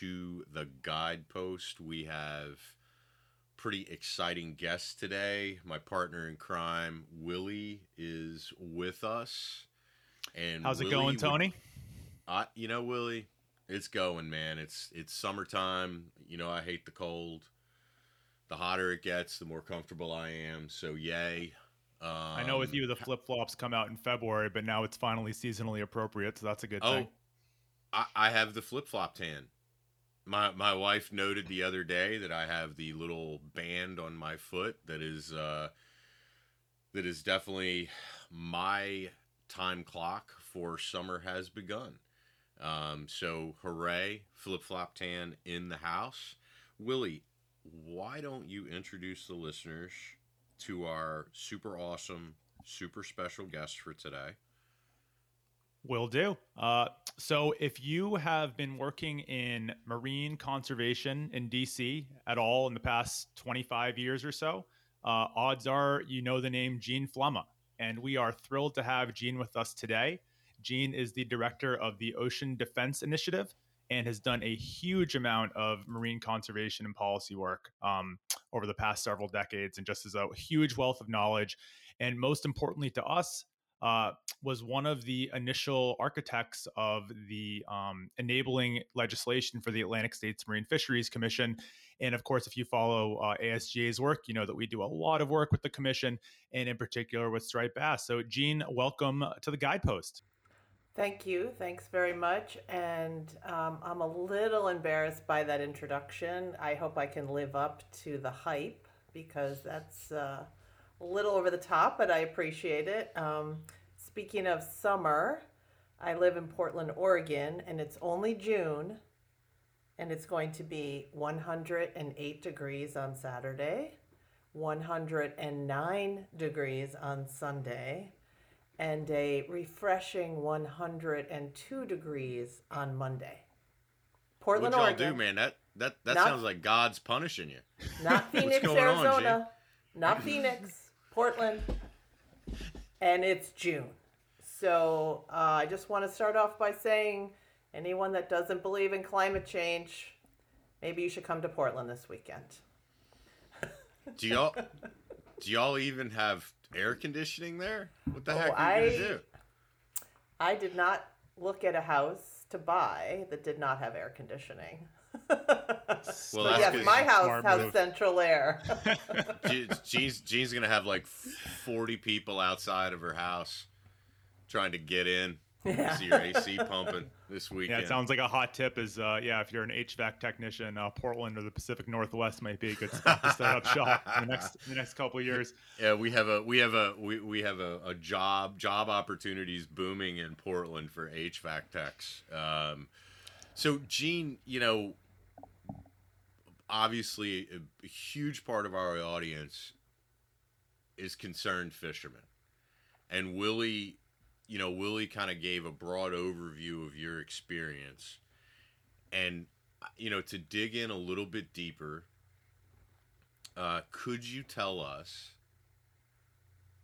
To the Guidepost. We have pretty exciting guests today. My partner in crime, Willie, is with us. And how's it going, Tony? Would, you know, Willie, it's going, man. It's it's summertime. You know, I hate the cold. The hotter it gets, the more comfortable I am. So, yay. Um, I know with you, the flip flops come out in February, but now it's finally seasonally appropriate, so that's a good oh, thing. I, I have the flip flop tan. My my wife noted the other day that I have the little band on my foot that is uh, that is definitely my time clock for summer has begun. Um, so hooray, flip flop tan in the house. Willie, why don't you introduce the listeners to our super awesome, super special guest for today? Will do. Uh, so, if you have been working in marine conservation in DC at all in the past 25 years or so, uh, odds are you know the name Jean Flemma. And we are thrilled to have Jean with us today. Jean is the director of the Ocean Defense Initiative and has done a huge amount of marine conservation and policy work um, over the past several decades and just as a huge wealth of knowledge. And most importantly to us, uh, was one of the initial architects of the um, enabling legislation for the Atlantic States Marine Fisheries Commission. And of course, if you follow uh, ASGA's work, you know that we do a lot of work with the commission and in particular with striped bass. So, Jean, welcome to the Guidepost. Thank you. Thanks very much. And um, I'm a little embarrassed by that introduction. I hope I can live up to the hype because that's uh, little over the top, but I appreciate it. Um, speaking of summer, I live in Portland, Oregon, and it's only June, and it's going to be 108 degrees on Saturday, 109 degrees on Sunday and a refreshing 102 degrees on Monday. Portland, what y'all Oregon. do, man? That that that not, sounds like God's punishing you. Not Phoenix, Arizona. On, not Phoenix, Portland, and it's June. So uh, I just want to start off by saying, anyone that doesn't believe in climate change, maybe you should come to Portland this weekend. do y'all do y'all even have air conditioning there? What the oh, heck are you I, gonna do? I did not look at a house to buy that did not have air conditioning. well, yes, my house has move. central air. Jean's, Jean's gonna have like forty people outside of her house trying to get in. Yeah. See your AC pumping this weekend. Yeah, it sounds like a hot tip is uh, yeah, if you're an HVAC technician, uh, Portland or the Pacific Northwest might be a good spot to set up shop in the next in the next couple of years. Yeah, we have a we have a we, we have a, a job job opportunities booming in Portland for HVAC techs. Um, so Jean, you know, obviously a, a huge part of our audience is concerned fishermen, and Willie you know, Willie kind of gave a broad overview of your experience. And, uh, you know, to dig in a little bit deeper, uh, could you tell us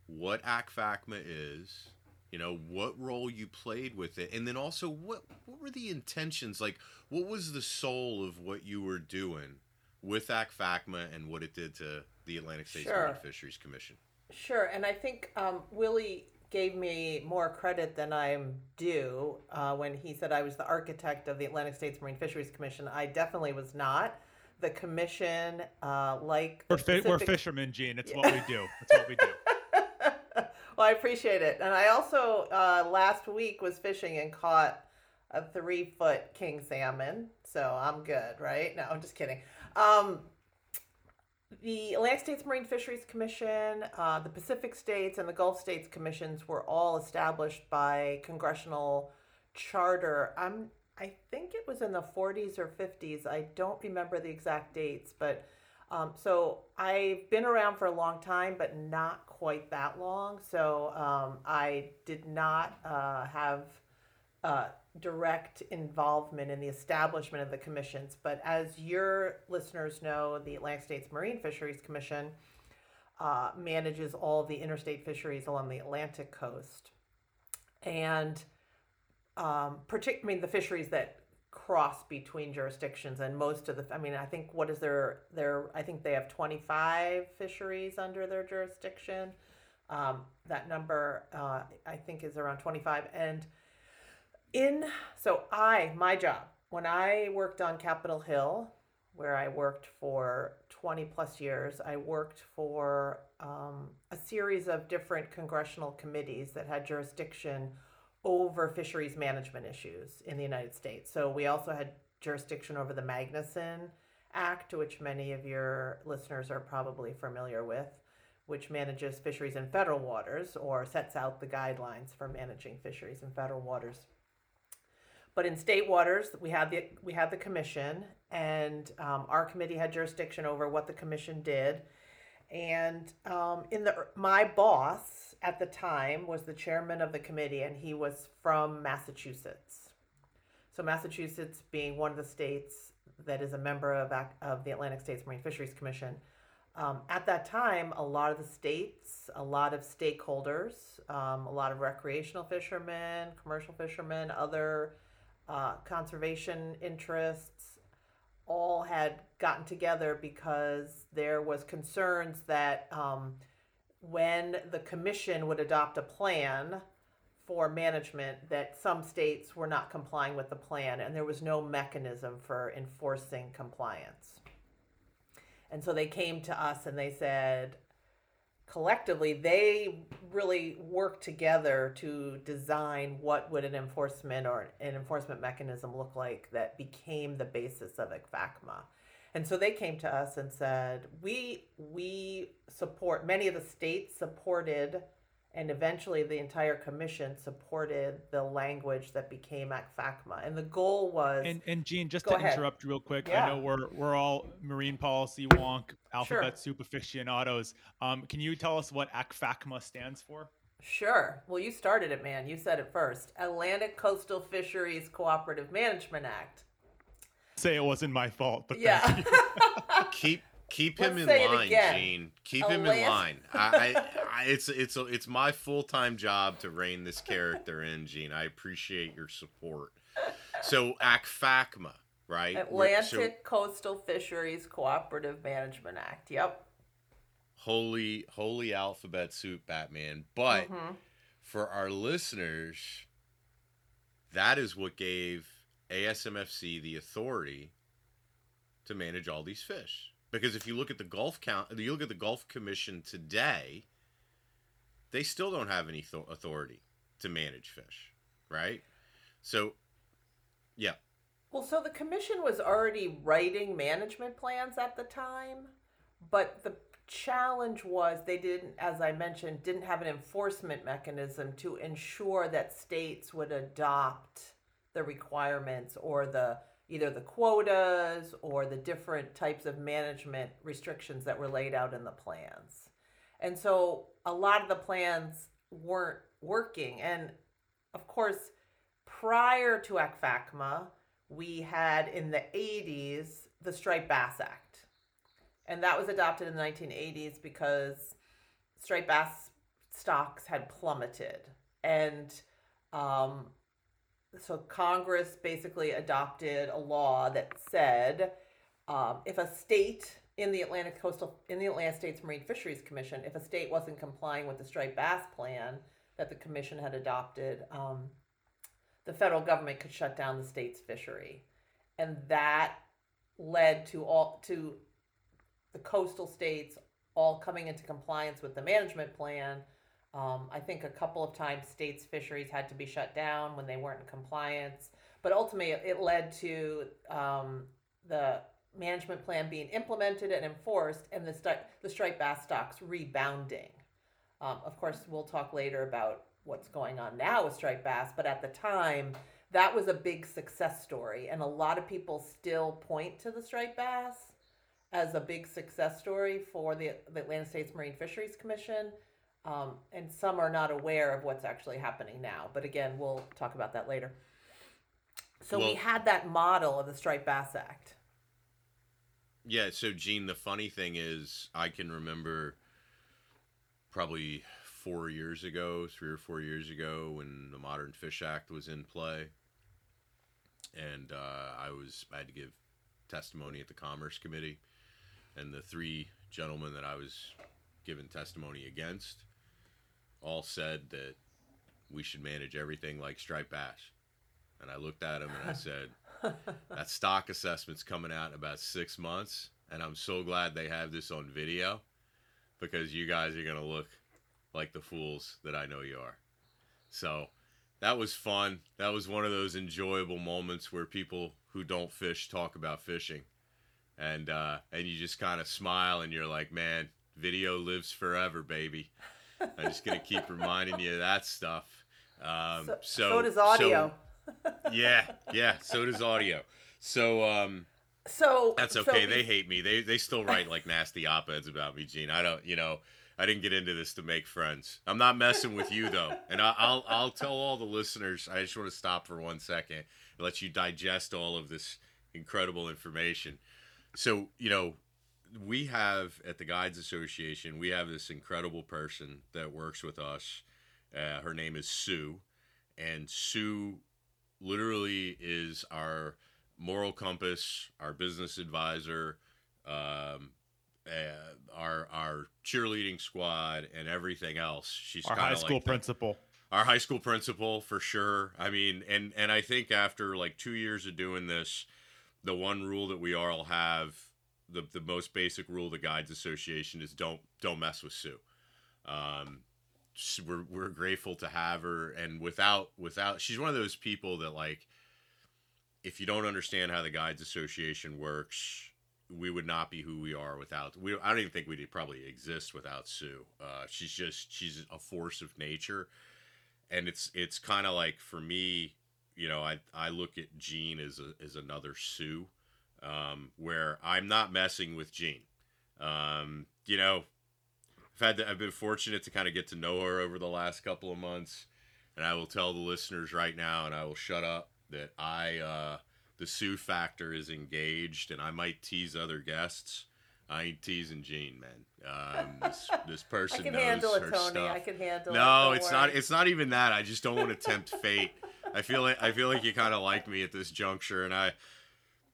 what ACFACMA is? You know, what role you played with it? And then also, what, what were the intentions? Like, what was the soul of what you were doing with ACFACMA and what it did to the Atlantic States sure. Marine Fisheries Commission? Sure. And I think um, Willie gave me more credit than I'm due uh, when he said I was the architect of the Atlantic States Marine Fisheries Commission. I definitely was not. The commission, uh, like we're, fi- we're fishermen, Jean. It's what we do. It's what we do. well, I appreciate it, and I also uh, last week was fishing and caught a three foot king salmon, so I'm good, right? No, I'm just kidding. Um, the Atlantic States Marine Fisheries Commission, uh, the Pacific States, and the Gulf States Commissions were all established by congressional charter. I'm I think it was in the 40s or 50s. I don't remember the exact dates, but um, so I've been around for a long time, but not quite that long. So um, I did not uh, have uh, direct involvement in the establishment of the commissions. But as your listeners know, the Atlantic States Marine Fisheries Commission uh, manages all the interstate fisheries along the Atlantic coast. And um, I mean, the fisheries that cross between jurisdictions and most of the i mean i think what is their their i think they have 25 fisheries under their jurisdiction um, that number uh, i think is around 25 and in so i my job when i worked on capitol hill where i worked for 20 plus years i worked for um, a series of different congressional committees that had jurisdiction over fisheries management issues in the United States. So we also had jurisdiction over the Magnuson Act, which many of your listeners are probably familiar with, which manages fisheries in federal waters or sets out the guidelines for managing fisheries in federal waters. But in state waters, we had the we had the commission, and um, our committee had jurisdiction over what the commission did. And um, in the my boss at the time was the chairman of the committee, and he was from Massachusetts. So, Massachusetts being one of the states that is a member of, of the Atlantic States Marine Fisheries Commission. Um, at that time, a lot of the states, a lot of stakeholders, um, a lot of recreational fishermen, commercial fishermen, other uh, conservation interests, all had gotten together because there was concerns that um, when the commission would adopt a plan for management that some states were not complying with the plan and there was no mechanism for enforcing compliance. And so they came to us and they said, collectively, they really worked together to design what would an enforcement or an enforcement mechanism look like that became the basis of ACFACMA. And so they came to us and said, "We we support many of the states supported and eventually the entire commission supported the language that became ACFACMA. And the goal was And and Jean, just to ahead. interrupt real quick, Yeah. I know we're we're all marine policy wonk alphabet Sure. soup aficionados. Um, can you tell us what ACFACMA stands for? Sure. Well, you started it, man. You said it first. Atlantic Coastal Fisheries Cooperative Management Act. Say it wasn't my fault, but Yeah. thank you. keep keep him Let's in line. Jean. Keep him in line. I, I, I, it's it's it's my full time job to rein this character in, Jean. I appreciate your support. So ACFACMA, right? Atlantic so Coastal Fisheries Cooperative Management Act. Yep. holy holy alphabet soup, Batman. But Mhm. for our listeners, that is what gave ASMFC the authority to manage all these fish. Because if you look at the Gulf count, you look at the Gulf Commission today, they still don't have any th- authority to manage fish, right? So, yeah, Well, so the commission was already writing management plans at the time, but the challenge was they didn't, as I mentioned, didn't have an enforcement mechanism to ensure that states would adopt the requirements or the either the quotas or the different types of management restrictions that were laid out in the plans. And so a lot of the plans weren't working. And of course, prior to ACFACMA, we had in the 80s the Striped Bass Act. And that was adopted in the 1980s because striped bass stocks had plummeted. And um, so Congress basically adopted a law that said um, if a state in the Atlantic Coastal, in the Atlantic States Marine Fisheries Commission, if a state wasn't complying with the striped bass plan that the commission had adopted, um, the federal government could shut down the state's fishery, and that led to all to the coastal states all coming into compliance with the management plan. Um, I think a couple of times states' fisheries had to be shut down when they weren't in compliance, but ultimately it led to um, the management plan being implemented and enforced, and the sti- the striped bass stocks rebounding. Um, of course, we'll talk later about what's going on now with striped bass, but at the time, that was a big success story, and a lot of people still point to the striped bass as a big success story for the, the Atlantic States Marine Fisheries Commission. Um, and some are not aware of what's actually happening now. But again, we'll talk about that later. So we had that model of the Striped Bass Act. Yeah, so Jean, the funny thing is, I can remember probably four years ago, three or four years ago, when the Modern Fish Act was in play, and uh, I was I had to give testimony at the Commerce Committee, and the three gentlemen that I was giving testimony against all said that we should manage everything like striped bass, and I looked at him and I said that stock assessment's coming out in about six months, and I'm so glad they have this on video because you guys are gonna look like the fools that I know you are. So that was fun. That was one of those enjoyable moments where people who don't fish talk about fishing, and uh, and you just kind of smile and you're like, man, video lives forever, baby. I'm just gonna keep reminding you of that stuff. Um, So, so, so does audio. yeah, yeah. So does audio. So um, So that's okay. they hate me. They they still write like nasty op eds about me, Jean. I don't. You know, I didn't get into this to make friends. I'm not messing with you though, and I, I'll I'll tell all the listeners. I just want to stop for one second and let you digest all of this incredible information. So you know, we have at the Guides Association, we have this incredible person that works with us. Uh, her name is Sue, and Sue literally is our moral compass, our business advisor, um, uh, our our cheerleading squad, and everything else. She's Our high school like the- principal. our high school principal for sure. I mean, and and I think after like two years of doing this, the one rule that we all have, the the most basic rule of the Guides Association is don't don't mess with Sue. Um, we're we're grateful to have her, and without without she's one of those people that like, if you don't understand how the Guides Association works. We would not be who we are without. We I don't even think we'd probably exist without Sue. Uh, she's just she's a force of nature, and it's it's kind of like for me, you know, I I look at Jean as a as another Sue, um, where I'm not messing with Jean. Um, you know, I've had to, I've been fortunate to kind of get to know her over the last couple of months, and I will tell the listeners right now, and I will shut up that I uh, the Sue factor is engaged, and I might tease other guests. I ain't teasing Jean, man. Um, this this I person can knows handle it, her Tony. stuff. I can handle it. No, it's not. It's not even that. I just don't want to tempt fate. I feel like I feel like you kind of like me at this juncture, and I,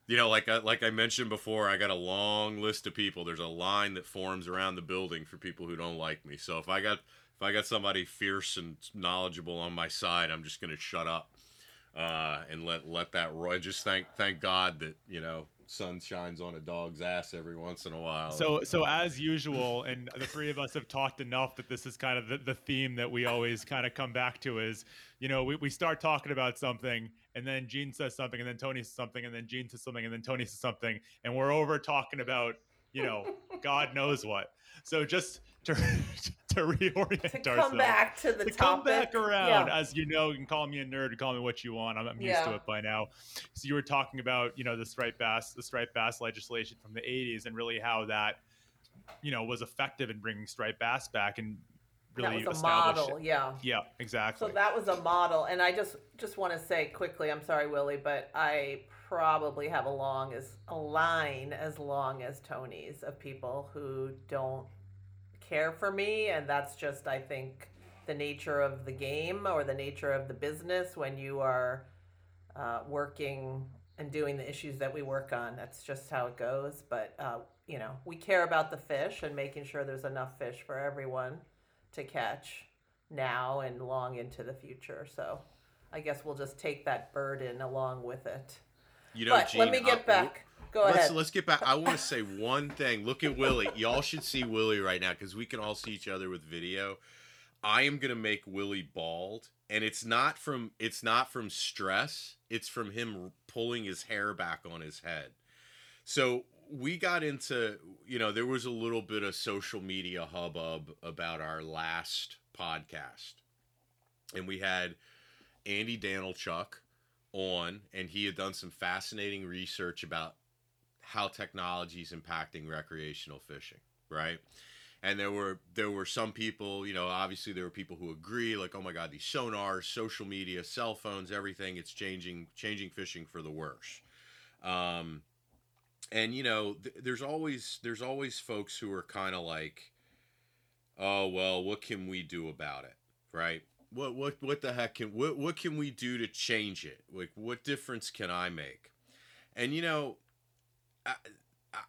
you know, like I, like I mentioned before, I got a long list of people. There's a line that forms around the building for people who don't like me. So if I got if I got somebody fierce and knowledgeable on my side, I'm just gonna shut up uh, and let let that roll. Just thank thank God that you know sun shines on a dog's ass every once in a while. So, so as usual, and the three of us have talked enough that this is kind of the, the theme that we always kind of come back to is, you know, we, we start talking about something and then Jean says something and then Tony says something and then Jean says something and then Tony says something and we're over talking about, you know, God knows what. So just to, to reorient to ourselves. come back to the to topic. come back around, Yeah. as you know, you can call me a nerd, call me what you want. I'm, I'm used to it by now. So you were talking about, you know, the striped bass, the striped bass legislation from the 80s, and really how that, you know, was effective in bringing striped bass back and really that was a model. it. Yeah. Yeah, exactly. So that was a model, and I just just want to say quickly, I'm sorry, Willie, but I probably have a long as a line as long as Tony's of people who don't care for me, and that's just I think the nature of the game or the nature of the business when you are uh, working and doing the issues that we work on. That's just how it goes. But uh, you know, we care about the fish and making sure there's enough fish for everyone to catch now and long into the future. So I guess we'll just take that burden along with it. you know, but let me get I- back. Go let's ahead. let's get back. I want to say one thing. Look at Willie. Y'all should see Willie right now because we can all see each other with video. I am gonna make Willie bald, and it's not from it's not from stress. It's from him pulling his hair back on his head. So we got into you know there was a little bit of social media hubbub about our last podcast, and we had Andy Danilchuk on, and he had done some fascinating research about how technology is impacting recreational fishing, right? And there were there were some people, you know, obviously there were people who agree, like, oh my God, these sonars, social media, cell phones, everything, it's changing changing fishing for the worse. Um, and you know, th- there's always there's always folks who are kind of like, oh well, what can we do about it, right? What what what the heck can what what can we do to change it? Like, what difference can I make? And you know,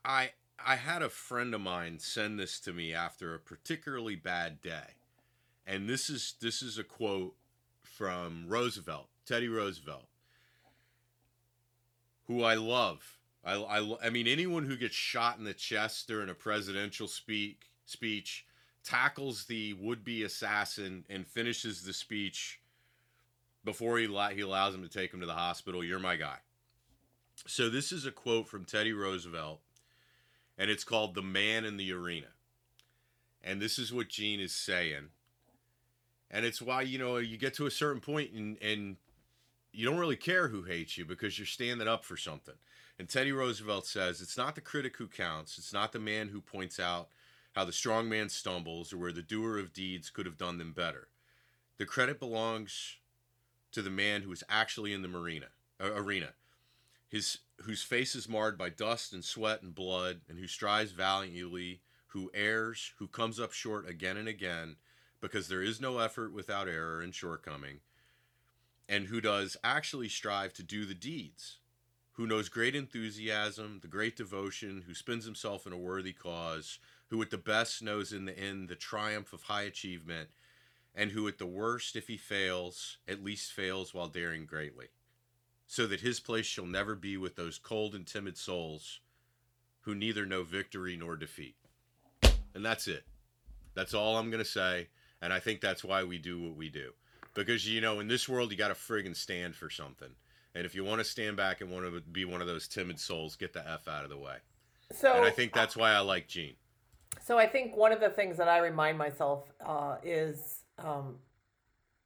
I I had a friend of mine send this to me after a particularly bad day, and this is this is a quote from Roosevelt, Teddy Roosevelt, who I love. I, I, I mean, anyone who gets shot in the chest during a presidential speak speech tackles the would-be assassin and finishes the speech before he he allows him to take him to the hospital. You're my guy. So this is a quote from Teddy Roosevelt, and it's called "The Man in the Arena." And this is what Jean is saying, and it's why you know you get to a certain point and and you don't really care who hates you because you're standing up for something. And Teddy Roosevelt says, It's not the critic who counts. It's not the man who points out how the strong man stumbles or where the doer of deeds could have done them better. The credit belongs to the man who is actually in the marina, uh, arena, his, whose face is marred by dust and sweat and blood, and who strives valiantly, who errs, who comes up short again and again, because there is no effort without error and shortcoming, and who does actually strive to do the deeds who knows great enthusiasm, the great devotion, who spends himself in a worthy cause, who at the best knows in the end the triumph of high achievement, and who at the worst, if he fails, at least fails while daring greatly, so that his place shall never be with those cold and timid souls who neither know victory nor defeat. And that's it. That's all I'm going to say. And I think that's why we do what we do. Because, you know, in this world, you got to friggin' stand for something. And if you want to stand back and want to be one of those timid souls, get the F out of the way. So and I think that's why I like Jean. So I think one of the things that I remind myself uh, is um,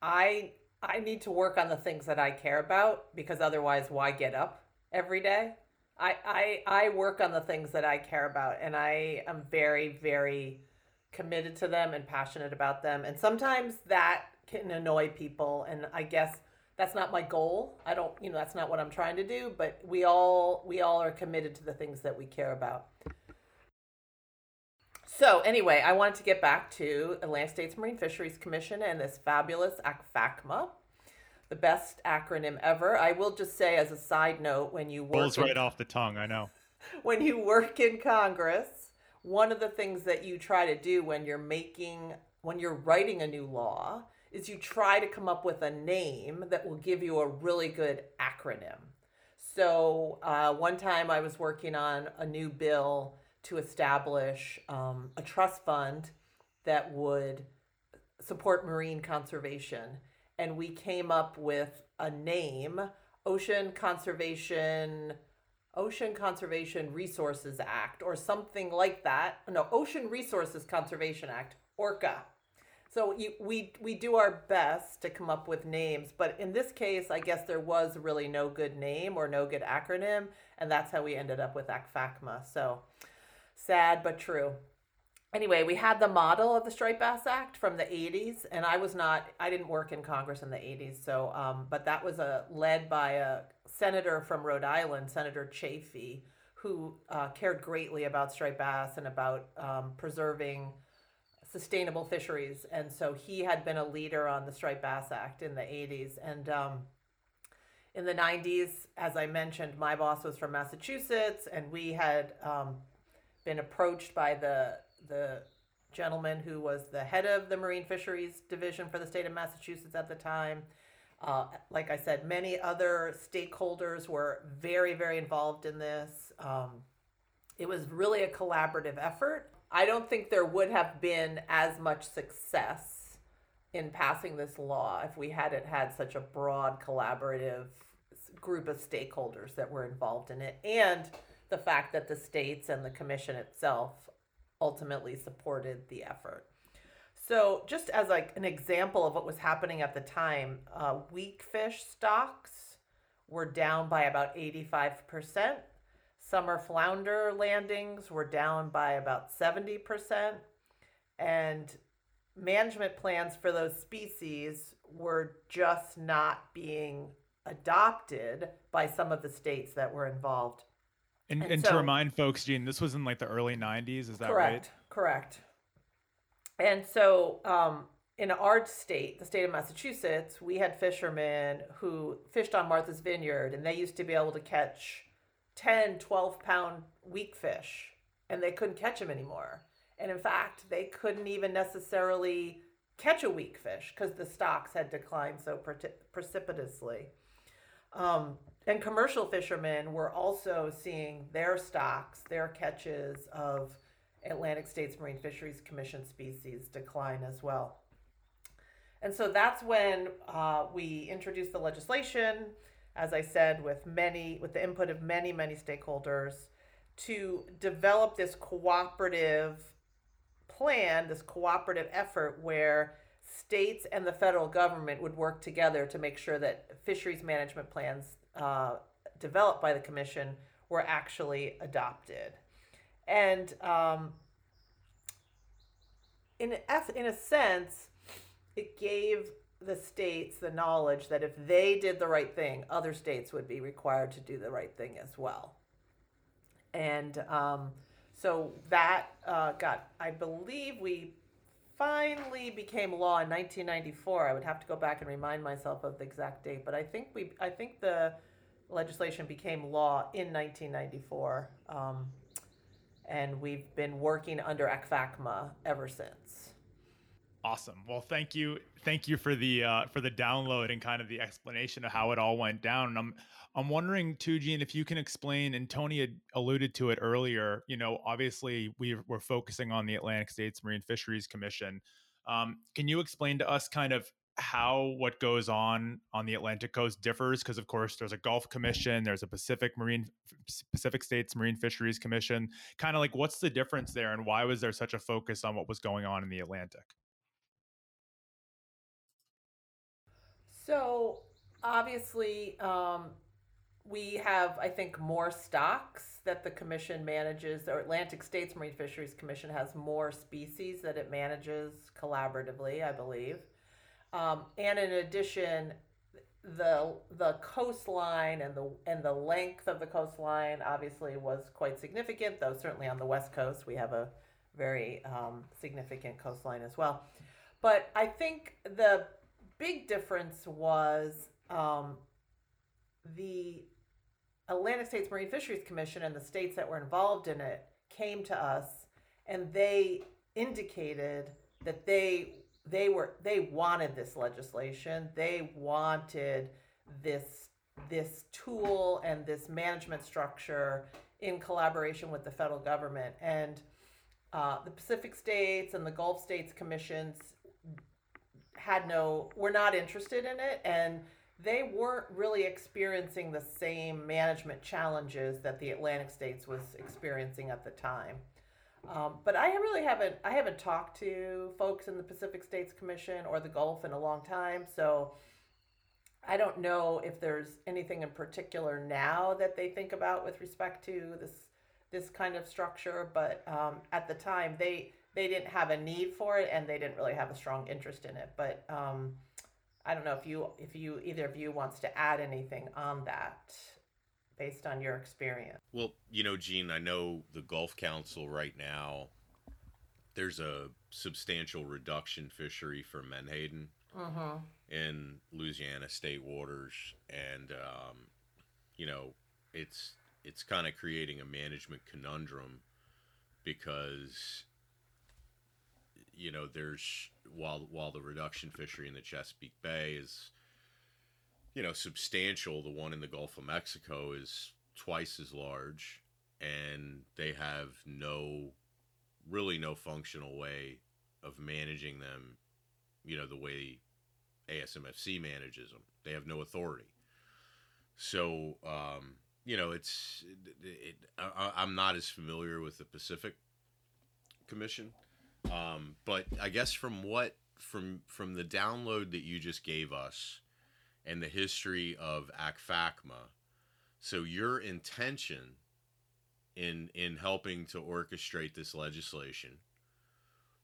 I I need to work on the things that I care about because otherwise, why get up every day? I, I I work on the things that I care about, and I am very very committed to them and passionate about them. And sometimes that can annoy people, and I guess that's not my goal. I don't, you know, that's not what I'm trying to do, but we all we all are committed to the things that we care about. So anyway, I wanted to get back to Atlantic States Marine Fisheries Commission and this fabulous ACFACMA, the best acronym ever. I will just say as a side note, when you work Rolls in- right off the tongue. I know. when you work in Congress, one of the things that you try to do when you're making when you're writing a new law is you try to come up with a name that will give you a really good acronym. So uh, one time I was working on a new bill to establish um, a trust fund that would support marine conservation, and we came up with a name: Ocean Conservation. Ocean Conservation Resources Act, or something like that. No, Ocean Resources Conservation Act, ORCA. So you, we we do our best to come up with names, but in this case, I guess there was really no good name or no good acronym, and that's how we ended up with ACFACMA. So sad but true. Anyway, we had the model of the Striped Bass Act from the 80s, and I was not, I didn't work in Congress in the 80s, so, um, but that was a, led by a senator from Rhode Island, Senator Chafee, who uh, cared greatly about striped bass and about um, preserving sustainable fisheries. And so he had been a leader on the Striped Bass Act in the 80s. And um, in the 90s, as I mentioned, my boss was from Massachusetts, and we had um, been approached by the the gentleman who was the head of the Marine Fisheries Division for the state of Massachusetts at the time. Uh, like I said, many other stakeholders were very, very involved in this. Um, it was really a collaborative effort. I don't think there would have been as much success in passing this law if we hadn't had such a broad collaborative group of stakeholders that were involved in it and the fact that the states and the commission itself ultimately supported the effort. So, just as like an example of what was happening at the time, uh, weak fish stocks were down by about 85%. Summer flounder landings were down by about 70%. And management plans for those species were just not being adopted by some of the states that were involved. And, And and, so- to remind folks, Jean, this was in like the early '90s. Is that correct, right? Correct. And so, um, in our state, the state of Massachusetts, we had fishermen who fished on Martha's Vineyard, and they used to be able to catch 10, 12 pound weak fish, and they couldn't catch them anymore. And in fact, they couldn't even necessarily catch a weak fish because the stocks had declined so preci- precipitously. Um, and commercial fishermen were also seeing their stocks, their catches of Atlantic States Marine Fisheries Commission species decline as well. And so that's when uh, we introduced the legislation, as I said, with many, with the input of many, many stakeholders, to develop this cooperative plan, this cooperative effort where states and the federal government would work together to make sure that fisheries management plans uh, developed by the commission were actually adopted. And um, in, in a sense, it gave the states the knowledge that if they did the right thing, other states would be required to do the right thing as well. And um, so that uh, got, I believe we finally became law in 1994. I would have to go back and remind myself of the exact date, but I think we, I think the legislation became law in 1994. Um, and we've been working under ACFACMA ever since. Awesome. Well, thank you, thank you for the uh, for the download and kind of the explanation of how it all went down. And I'm I'm wondering too, Jean, if you can explain. And Tony had alluded to it earlier. You know, obviously we we're focusing on the Atlantic States Marine Fisheries Commission. Um, can you explain to us kind of how what goes on on the Atlantic coast differs? Because of course there's a Gulf Commission, there's a Pacific Marine Pacific States Marine Fisheries Commission. Kind of like what's the difference there, and why was there such a focus on what was going on in the Atlantic? So obviously, um, we have, I think, more stocks that the commission manages. The Atlantic States Marine Fisheries Commission has more species that it manages collaboratively, I believe. Um, and in addition, the the coastline and the and the length of the coastline obviously was quite significant. Though certainly on the west coast we have a very um, significant coastline as well. But I think the big difference was um, the Atlantic States Marine Fisheries Commission and the states that were involved in it came to us and they indicated that they they were they wanted this legislation. They wanted this this tool and this management structure in collaboration with the federal government. And uh, the pacific states and the gulf states commissions had no were not interested in it and they weren't really experiencing the same management challenges that the Atlantic states was experiencing at the time. Um, but I really haven't I haven't talked to folks in the Pacific States Commission or the Gulf in a long time, so I don't know if there's anything in particular now that they think about with respect to this this kind of structure. But um, at the time, they they didn't have a need for it, and they didn't really have a strong interest in it. But um, I don't know if you if you either of you wants to add anything on that based on your experience. Well, you know, Jean, I know the Gulf Council right now. There's a substantial reduction fishery for menhaden Mm-hmm. in Louisiana state waters, and um, you know, it's it's kind of creating a management conundrum because you know there's while while the reduction fishery in the Chesapeake Bay is you know substantial, the one in the Gulf of Mexico is twice as large, and they have no really no functional way of managing them, you know, the way ASMFC manages them. They have no authority. So, um, you know, it's it, it, I, I'm not as familiar with the Pacific Commission, um, but I guess from what from from the download that you just gave us, and the history of ACFACMA. So your intention in in helping to orchestrate this legislation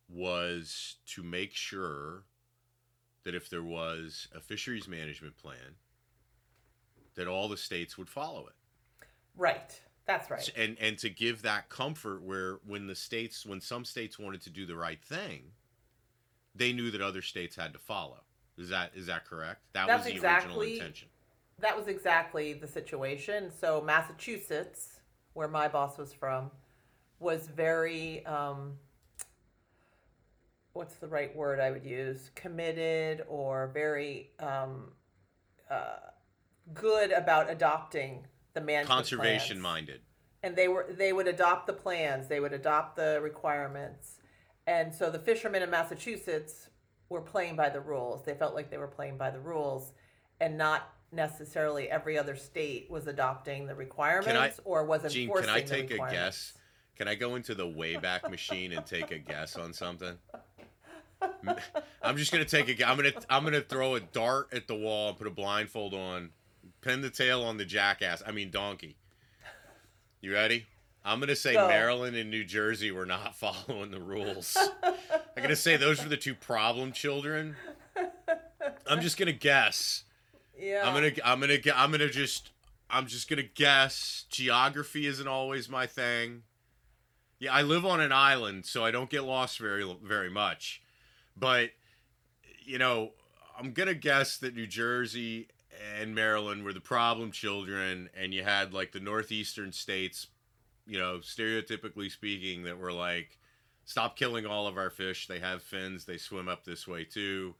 was to make sure that if there was a fisheries management plan that all the states would follow it Right. That's right. and and to give that comfort where when the states when some states wanted to do the right thing they knew that other states had to follow is that is that correct that That's was the exactly- original intention That was exactly the situation. So Massachusetts, where my boss was from, was very um, what's the right word I would use? Committed or very um, uh, good about adopting the management conservation plans. minded and they were they would adopt the plans they would adopt the requirements and so the fishermen in massachusetts were playing by the rules they felt like they were playing by the rules and not necessarily every other state was adopting the requirements or was enforcing Jean, can I take a guess? Can I go into the Wayback Machine and take a guess on something? I'm just gonna take a. I'm gonna. I'm gonna throw a dart at the wall and put a blindfold on, pin the tail on the jackass. I mean donkey. You ready? I'm gonna say Go. Maryland and New Jersey were not following the rules. I'm gonna say those were the two problem children. I'm just gonna guess. yeah I'm gonna I'm gonna I'm gonna just I'm just gonna guess. Geography isn't always my thing. Yeah, I live on an island, so I don't get lost very very much. But you know, I'm gonna guess that New Jersey and Maryland were the problem children, and you had like the northeastern states, you know, stereotypically speaking, that were like, stop killing all of our fish. They have fins. They swim up this way too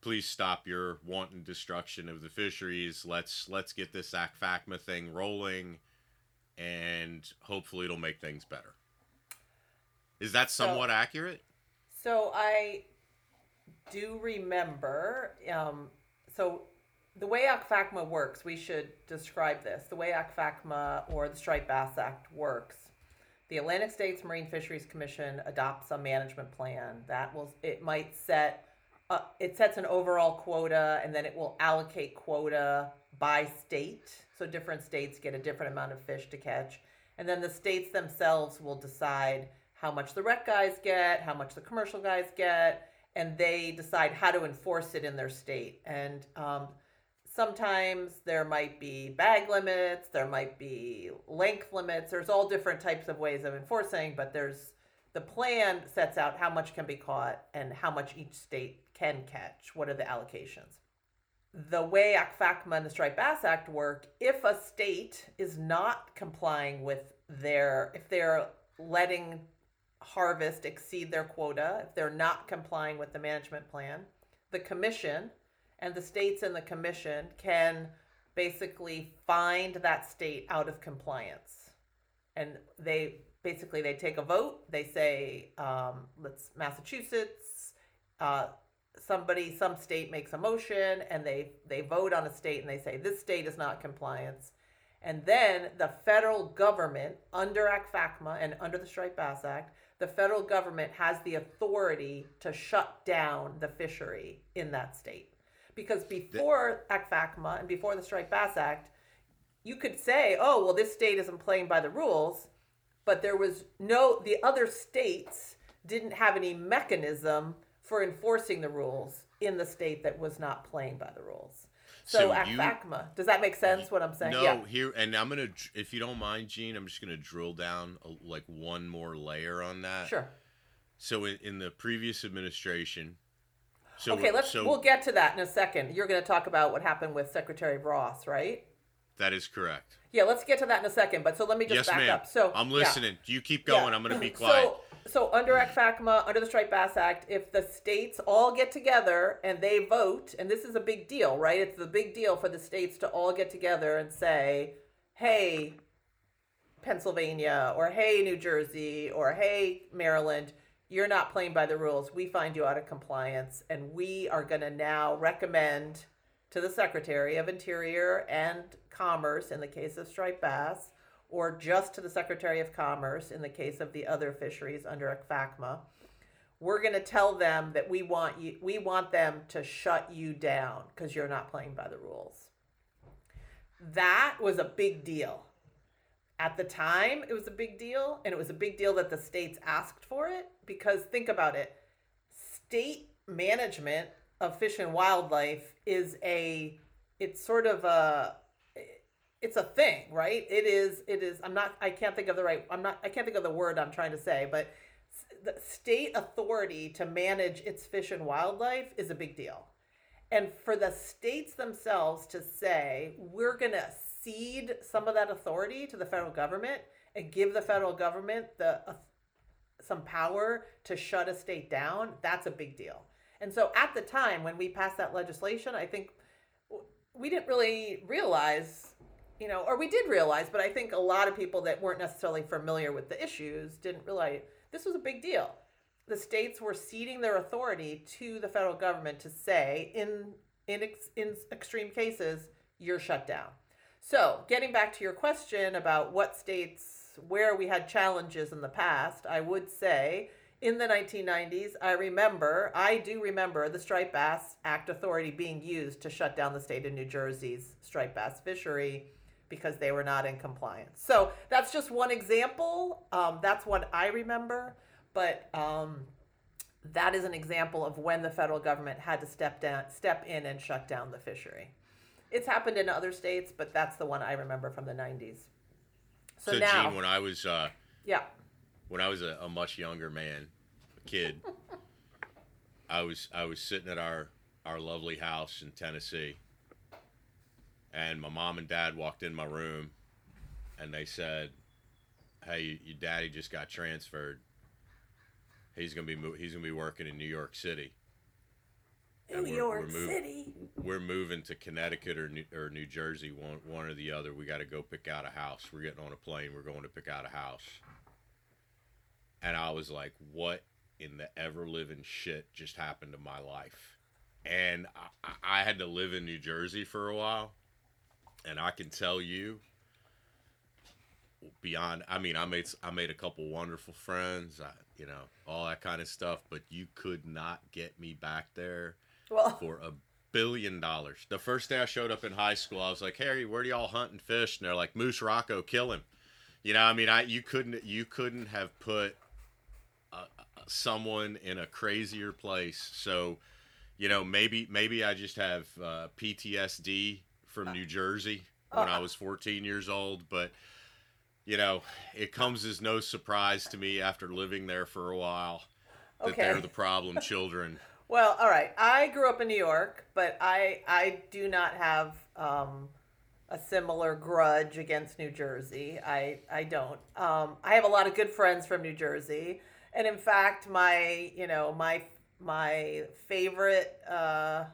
please stop your wanton destruction of the fisheries. Let's let's get this ACFACMA thing rolling, and hopefully it'll make things better. Is that So- somewhat accurate? So I do remember. Um, so the way ACFACMA works, we should describe this. The way ACFACMA or the Striped Bass Act works, the Atlantic States Marine Fisheries Commission adopts a management plan that will. It might set. Uh, it sets an overall quota, and then it will allocate quota by state. So different states get a different amount of fish to catch, and then the states themselves will decide how much the rec guys get, how much the commercial guys get, and they decide how to enforce it in their state. And um, sometimes there might be bag limits, there might be length limits. There's all different types of ways of enforcing, but there's the plan sets out how much can be caught and how much each state can catch. What are the allocations? The way ACFACMA and the Striped Bass Act work, if a state is not complying with their, if they're letting harvest exceed their quota, if they're not complying with the management plan, the commission and the states and the commission can basically find that state out of compliance. And they basically they take a vote. They say, um, let's Massachusetts. Uh, somebody, some state makes a motion, and they they vote on a state, and they say this state is not compliance. And then the federal government, under Act ACFACMA and under the Striped Bass Act, the federal government has the authority to shut down the fishery in that state. Because before ACFACMA and before the Striped Bass Act, you could say, oh, well, this state isn't playing by the rules, but there was no, the other states didn't have any mechanism for enforcing the rules in the state that was not playing by the rules. So, So ACFACMA, does that make sense what I'm saying? No, yeah. here and I'm gonna, if you don't mind, Jean, I'm just gonna drill down a, like one more layer on that. Sure. So in, in the previous administration, so okay, let's so we'll get to that in a second. You're going to talk about what happened with Secretary Ross, right? that is correct. Yeah, let's get to that in a second. But so let me just yes, back ma'am. up. So I'm yeah. listening. You keep Yeah. going. I'm gonna be quiet. So, so under ACFACMA, under the Striped Bass Act, if the states all get together and they vote, and this is a big deal, right? It's a big deal for the states to all get together and say, hey, Pennsylvania, or hey, New Jersey, or hey, Maryland, you're not playing by the rules. We find you out of compliance, and we are going to now recommend to the Secretary of Interior and Commerce in the case of striped bass, or just to the Secretary of Commerce in the case of the other fisheries under ACFACMA. we're going to tell them that we want you we want them to shut you down because you're not playing by the rules that was a big deal at the time it was a big deal and it was a big deal that the states asked for it because think about it state management of fish and wildlife is a it's sort of a it's a thing right it is it is i'm not i can't think of the right i'm not i can't think of the word i'm trying to say but the state authority to manage its fish and wildlife is a big deal. And for the states themselves to say, we're going to cede some of that authority to the federal government and give the federal government the uh, some power to shut a state down, that's a big deal. And so at the time when we passed that legislation, I think we didn't really realize, you know, or we did realize, but I think a lot of people that weren't necessarily familiar with the issues didn't realize this was a big deal. The states were ceding their authority to the federal government to say, in in ex, in extreme cases, you're shut down. So, getting back to your question about what states where we had challenges in the past, I would say in the 1990s, I remember, I do remember the Striped Bass Act authority being used to shut down the state of New Jersey's striped bass fishery because they were not in compliance. So that's just one example. Um, that's what I remember. But um, that is an example of when the federal government had to step down, step in and shut down the fishery. It's happened in other states, but that's the one I remember from the 90s. So, so now, Jean, when I was uh, yeah, when I was a, a much younger man, a kid, I was I was sitting at our our lovely house in Tennessee and my mom and dad walked in my room and they said hey your daddy just got transferred. He's gonna be he's gonna be working in new york city new we're, york we're city. we're moving to connecticut or new, or new jersey one, one or the other. We got to go pick out a house. We're getting on a plane. We're going to pick out a house. And i was like what in the ever living shit just happened to my life? And I, I had to live in new jersey for a while. And I can tell you beyond I mean I made I made a couple wonderful friends, I, you know, all that kind of stuff, but you could not get me back there well. for a billion dollars. The first day I showed up in high school, I was like, "Harry, where do y'all hunt and fish?" And they're like, "Moose Rocco, kill him." You know, I mean, I you couldn't you couldn't have put uh, someone in a crazier place. So, you know, maybe maybe I just have uh, PTSD from New Jersey when I was 14 years old, but you know, it comes as no surprise to me after living there for a while that okay. they're the problem children. Well, all right. I grew up in New York, but I I do not have um, a similar grudge against New Jersey. I I don't. Um, I have a lot of good friends from New Jersey, and in fact, my you know my my favorite. Uh,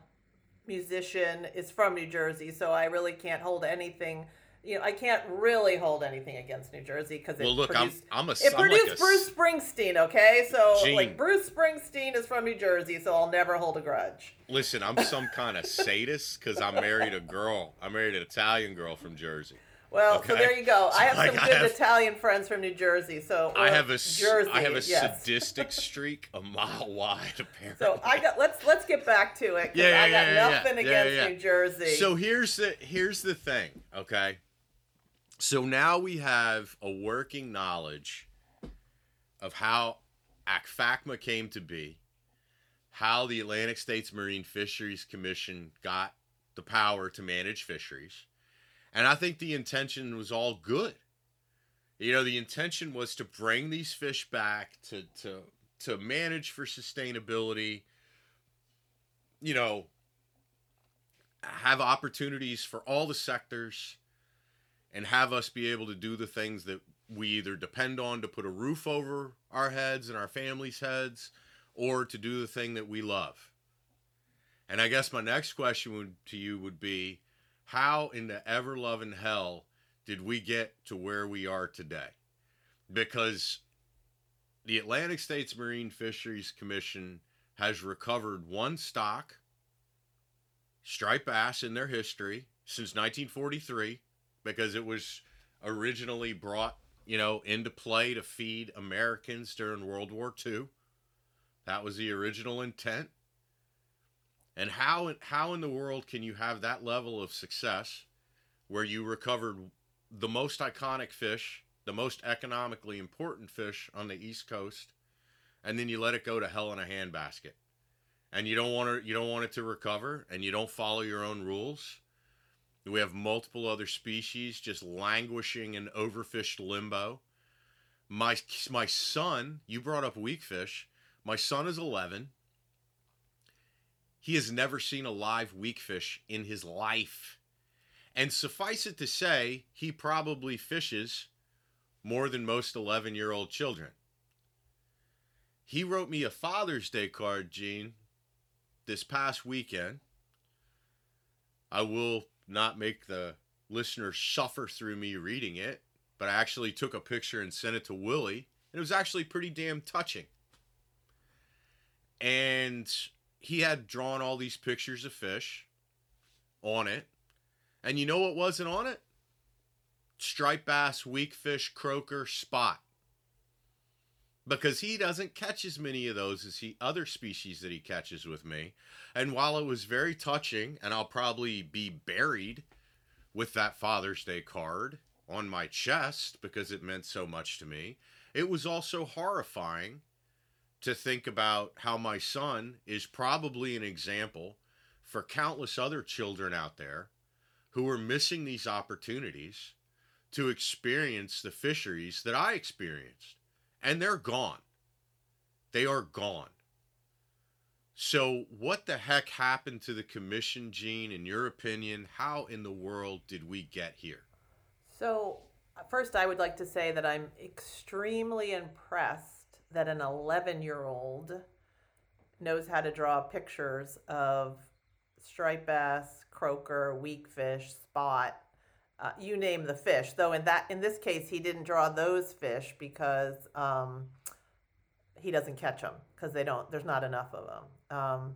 musician is from New Jersey, so I really can't hold anything. You know, I can't really hold anything against New Jersey because it well, look, produced, I'm, I'm a, it I'm produced like a, Bruce Springsteen. Okay, so Jean, like Bruce Springsteen is from New Jersey, so I'll never hold a grudge. Listen, I'm some kind of sadist because I married a girl. I married an Italian girl from Jersey. Well, okay. so there you go. I have like some good have, Italian friends from New Jersey. So I have a Jersey. I have a yes. sadistic streak a mile wide. Apparently. So I got let's let's get back to it. Yeah, yeah, I got yeah, nothing yeah, against yeah, New Jersey. So here's the here's the thing. Okay. So now we have a working knowledge of how ACFACMA came to be, how the Atlantic States Marine Fisheries Commission got the power to manage fisheries and I think the intention was all good. You know, the intention was to bring these fish back to to to manage for sustainability. You know, have opportunities for all the sectors and have us be able to do the things that we either depend on to put a roof over our heads and our families' heads or to do the thing that we love. And I guess my next question would, to you would be how in the ever loving hell did we get to where we are today? Because the Atlantic States Marine Fisheries Commission has recovered one stock, striped bass, in their history since 1943 because it was originally brought, you know, into play to feed Americans during World War II. That was the original intent. And how how in the world can you have that level of success where you recovered the most iconic fish, the most economically important fish on the East Coast, and then you let it go to hell in a handbasket? And you don't want to you don't want it to recover and you don't follow your own rules. We have multiple other species just languishing in overfished limbo. My my son, you brought up weak fish. My son is 11. He has never seen a live weak fish in his life. And suffice it to say, he probably fishes more than most 11 year old children. He wrote me a Father's Day card, Jean, this past weekend. I will not make the listener suffer through me reading it, but I actually took a picture and sent it to Willie. And it was actually pretty damn touching. And he had drawn all these pictures of fish on it. And you know what wasn't on it? Striped bass, weak fish, croaker, spot. Because he doesn't catch as many of those as he other species that he catches with me. And while it was very touching, and I'll probably be buried with that Father's Day card on my chest because it meant so much to me, it was also horrifying to think about how my son is probably an example for countless other children out there who are missing these opportunities to experience the fisheries that I experienced. And they're gone. They are gone. So, what the heck happened to the commission, Jean? In your opinion, how in the world did we get here? So, first, I would like to say that I'm extremely impressed that an 11 year old knows how to draw pictures of striped bass, croaker, weakfish, spot, uh, you name the fish. Though in that in this case, he didn't draw those fish because um, he doesn't catch them because they don't. There's not enough of them. Um,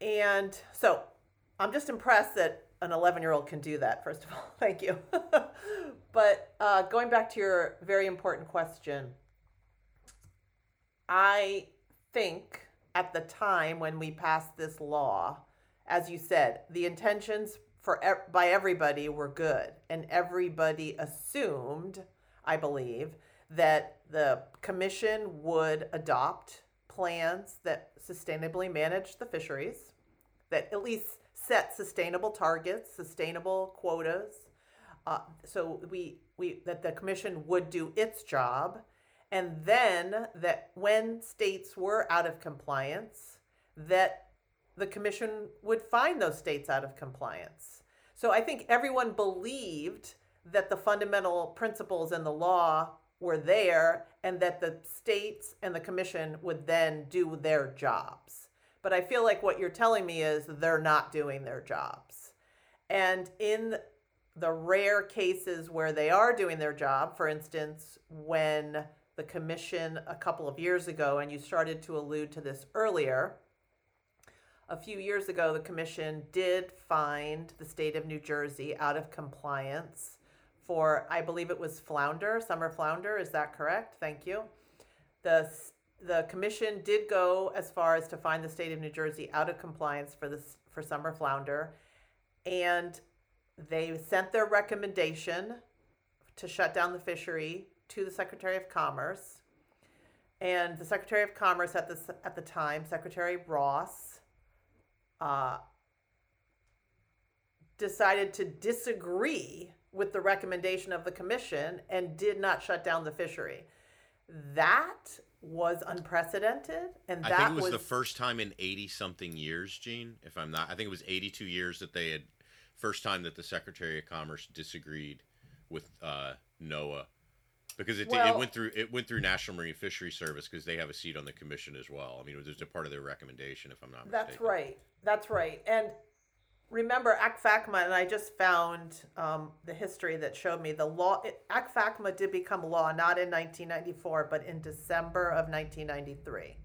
and so I'm just impressed that an 11 year old can do that. First of all, thank you. but uh, going back to your very important question, I think at the time when we passed this law, as you said, the intentions for by everybody were good, and everybody assumed, I believe, that the commission would adopt plans that sustainably manage the fisheries, that at least set sustainable targets, sustainable quotas. Uh, so we we that the commission would do its job, and then that when states were out of compliance, that the commission would find those states out of compliance. So I think everyone believed that the fundamental principles in the law were there and that the states and the commission would then do their jobs. But I feel like what you're telling me is they're not doing their jobs. And in the rare cases where they are doing their job, for instance, when the commission a couple of years ago, and you started to allude to this earlier, a few years ago, the commission did find the state of New Jersey out of compliance for, I believe it was flounder, summer flounder. Is that correct? Thank you. The, the commission did go as far as to find the state of New Jersey out of compliance for this for summer flounder, and they sent their recommendation to shut down the fishery to the Secretary of Commerce. And the Secretary of Commerce at this at the time, Secretary Ross, uh, decided to disagree with the recommendation of the commission and did not shut down the fishery. That was unprecedented, and that I think it was, was the first time in eighty something years, Jean. If I'm not, I think it was eighty two years that they had first time that the Secretary of Commerce disagreed with uh, NOAA because it, well, it went through it went through National Marine Fisheries Service because they have a seat on the commission as well. I mean, it was a part of their recommendation, if I'm not That's mistaken. right. That's right. And remember ACFACMA, and I just found um, the history that showed me the law. ACFACMA did become law not in 1994, but in December of 1993.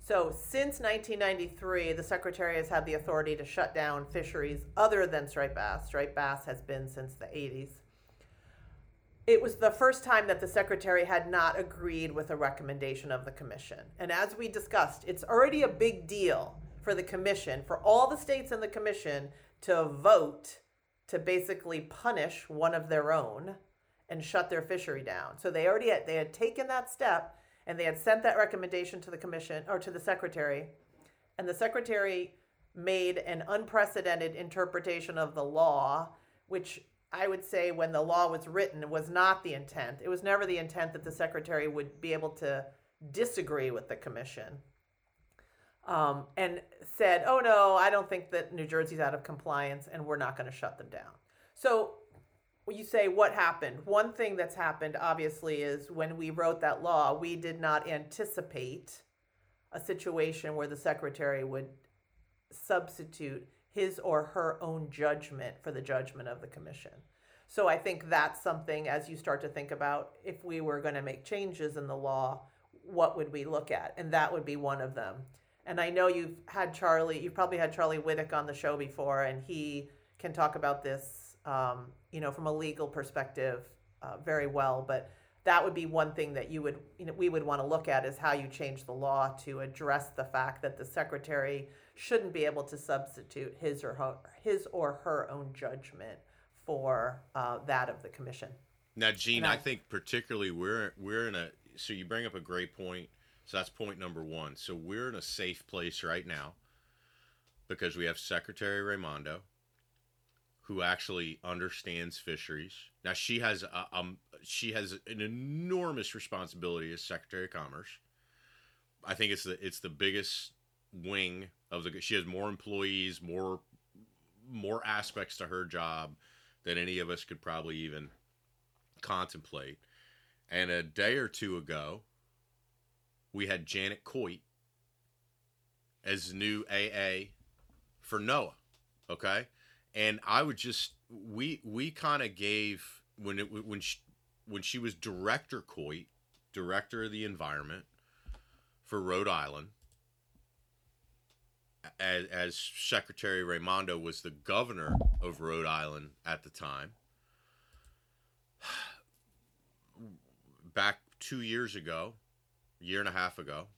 So since 1993, the Secretary has had the authority to shut down fisheries other than striped bass. Striped bass has been since the 80s it was the first time that the secretary had not agreed with a recommendation of the commission. And as we discussed, it's already a big deal for the commission, for all the states in the commission to vote to basically punish one of their own and shut their fishery down. So they already had, they had taken that step and they had sent that recommendation to the commission or to the secretary and the secretary made an unprecedented interpretation of the law which I would say when the law was written was not the intent. It was never the intent that the secretary would be able to disagree with the commission. Um, and said, oh no, I don't think that New Jersey's out of compliance and we're not going to shut them down. So you say what happened, one thing that's happened obviously is when we wrote that law, we did not anticipate a situation where the secretary would substitute his or her own judgment for the judgment of the commission. So I think that's something as you start to think about if we were going to make changes in the law, what would we look at? And that would be one of them. And I know you've had Charlie, you've probably had Charlie Witek on the show before, and he can talk about this, um, you know, from a legal perspective uh, very well. But that would be one thing that you would, you know, we would want to look at is how you change the law to address the fact that the secretary shouldn't be able to substitute his or her, his or her own judgment for uh, that of the commission. Now, Jean, I- I think particularly we're we're in a so you bring up a great point. So that's point number one. So we're in a safe place right now because we have Secretary Raimondo, who actually understands fisheries. Now she has a, um she has an enormous responsibility as Secretary of Commerce. I think it's the it's the biggest wing of the. She has more employees, more more aspects to her job than any of us could probably even contemplate. And a day or two ago, we had Janet Coit as new AA for NOAA. Okay, and I would just we we kind of gave when it when she, when she was director Coit, director of the environment for Rhode Island. As, as Secretary Raimondo was the governor of Rhode Island at the time, back two years ago, year and a half ago,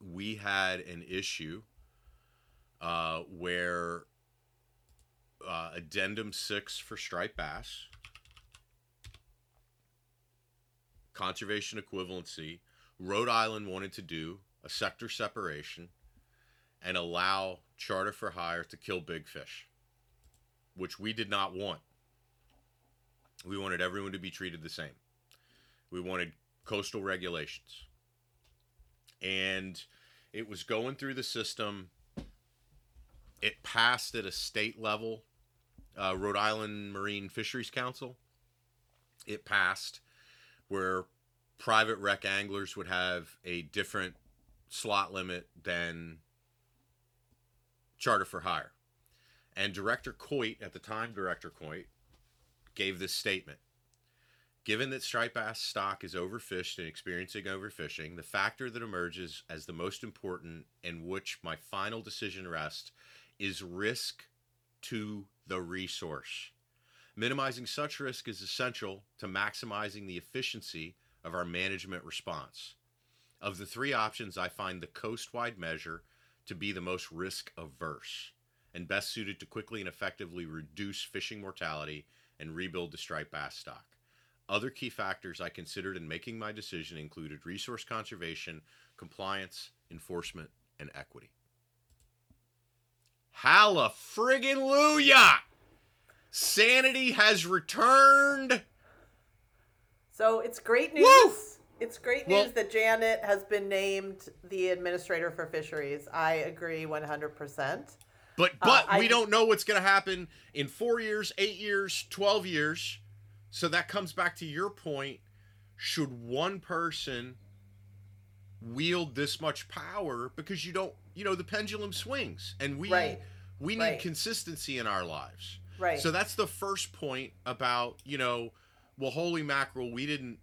we had an issue uh, where uh, addendum six for striped bass, conservation equivalency, Rhode Island wanted to do a sector separation and allow charter for hire to kill big fish, which we did not want. We wanted everyone to be treated the same. We wanted coastal regulations. And it was going through the system. It passed at a state level, uh, Rhode Island Marine Fisheries Council. It passed where private wreck anglers would have a different slot limit than charter for hire. And Director Coit, at the time, Director Coit, gave this statement. Given that striped bass stock is overfished and experiencing overfishing, the factor that emerges as the most important and which my final decision rests is risk to the resource. Minimizing such risk is essential to maximizing the efficiency of our management response. Of the three options, I find the coast-wide measure to be the most risk averse and best suited to quickly and effectively reduce fishing mortality and rebuild the striped bass stock. Other key factors I considered in making my decision included resource conservation, compliance, enforcement, and equity. Halla friggin' Luya! Sanity has returned. So it's great news. Woo! It's great Well- news that Janet has been named the administrator for fisheries. I agree 100%. But Uh, but I- we don't know what's going to happen in 4 years, 8 years, 12 years. So that comes back to your point, should one person wield this much power because you don't, you know, the pendulum swings and we Right. we need Right. consistency in our lives. Right. So that's the first point about, you know, well, holy mackerel, we didn't,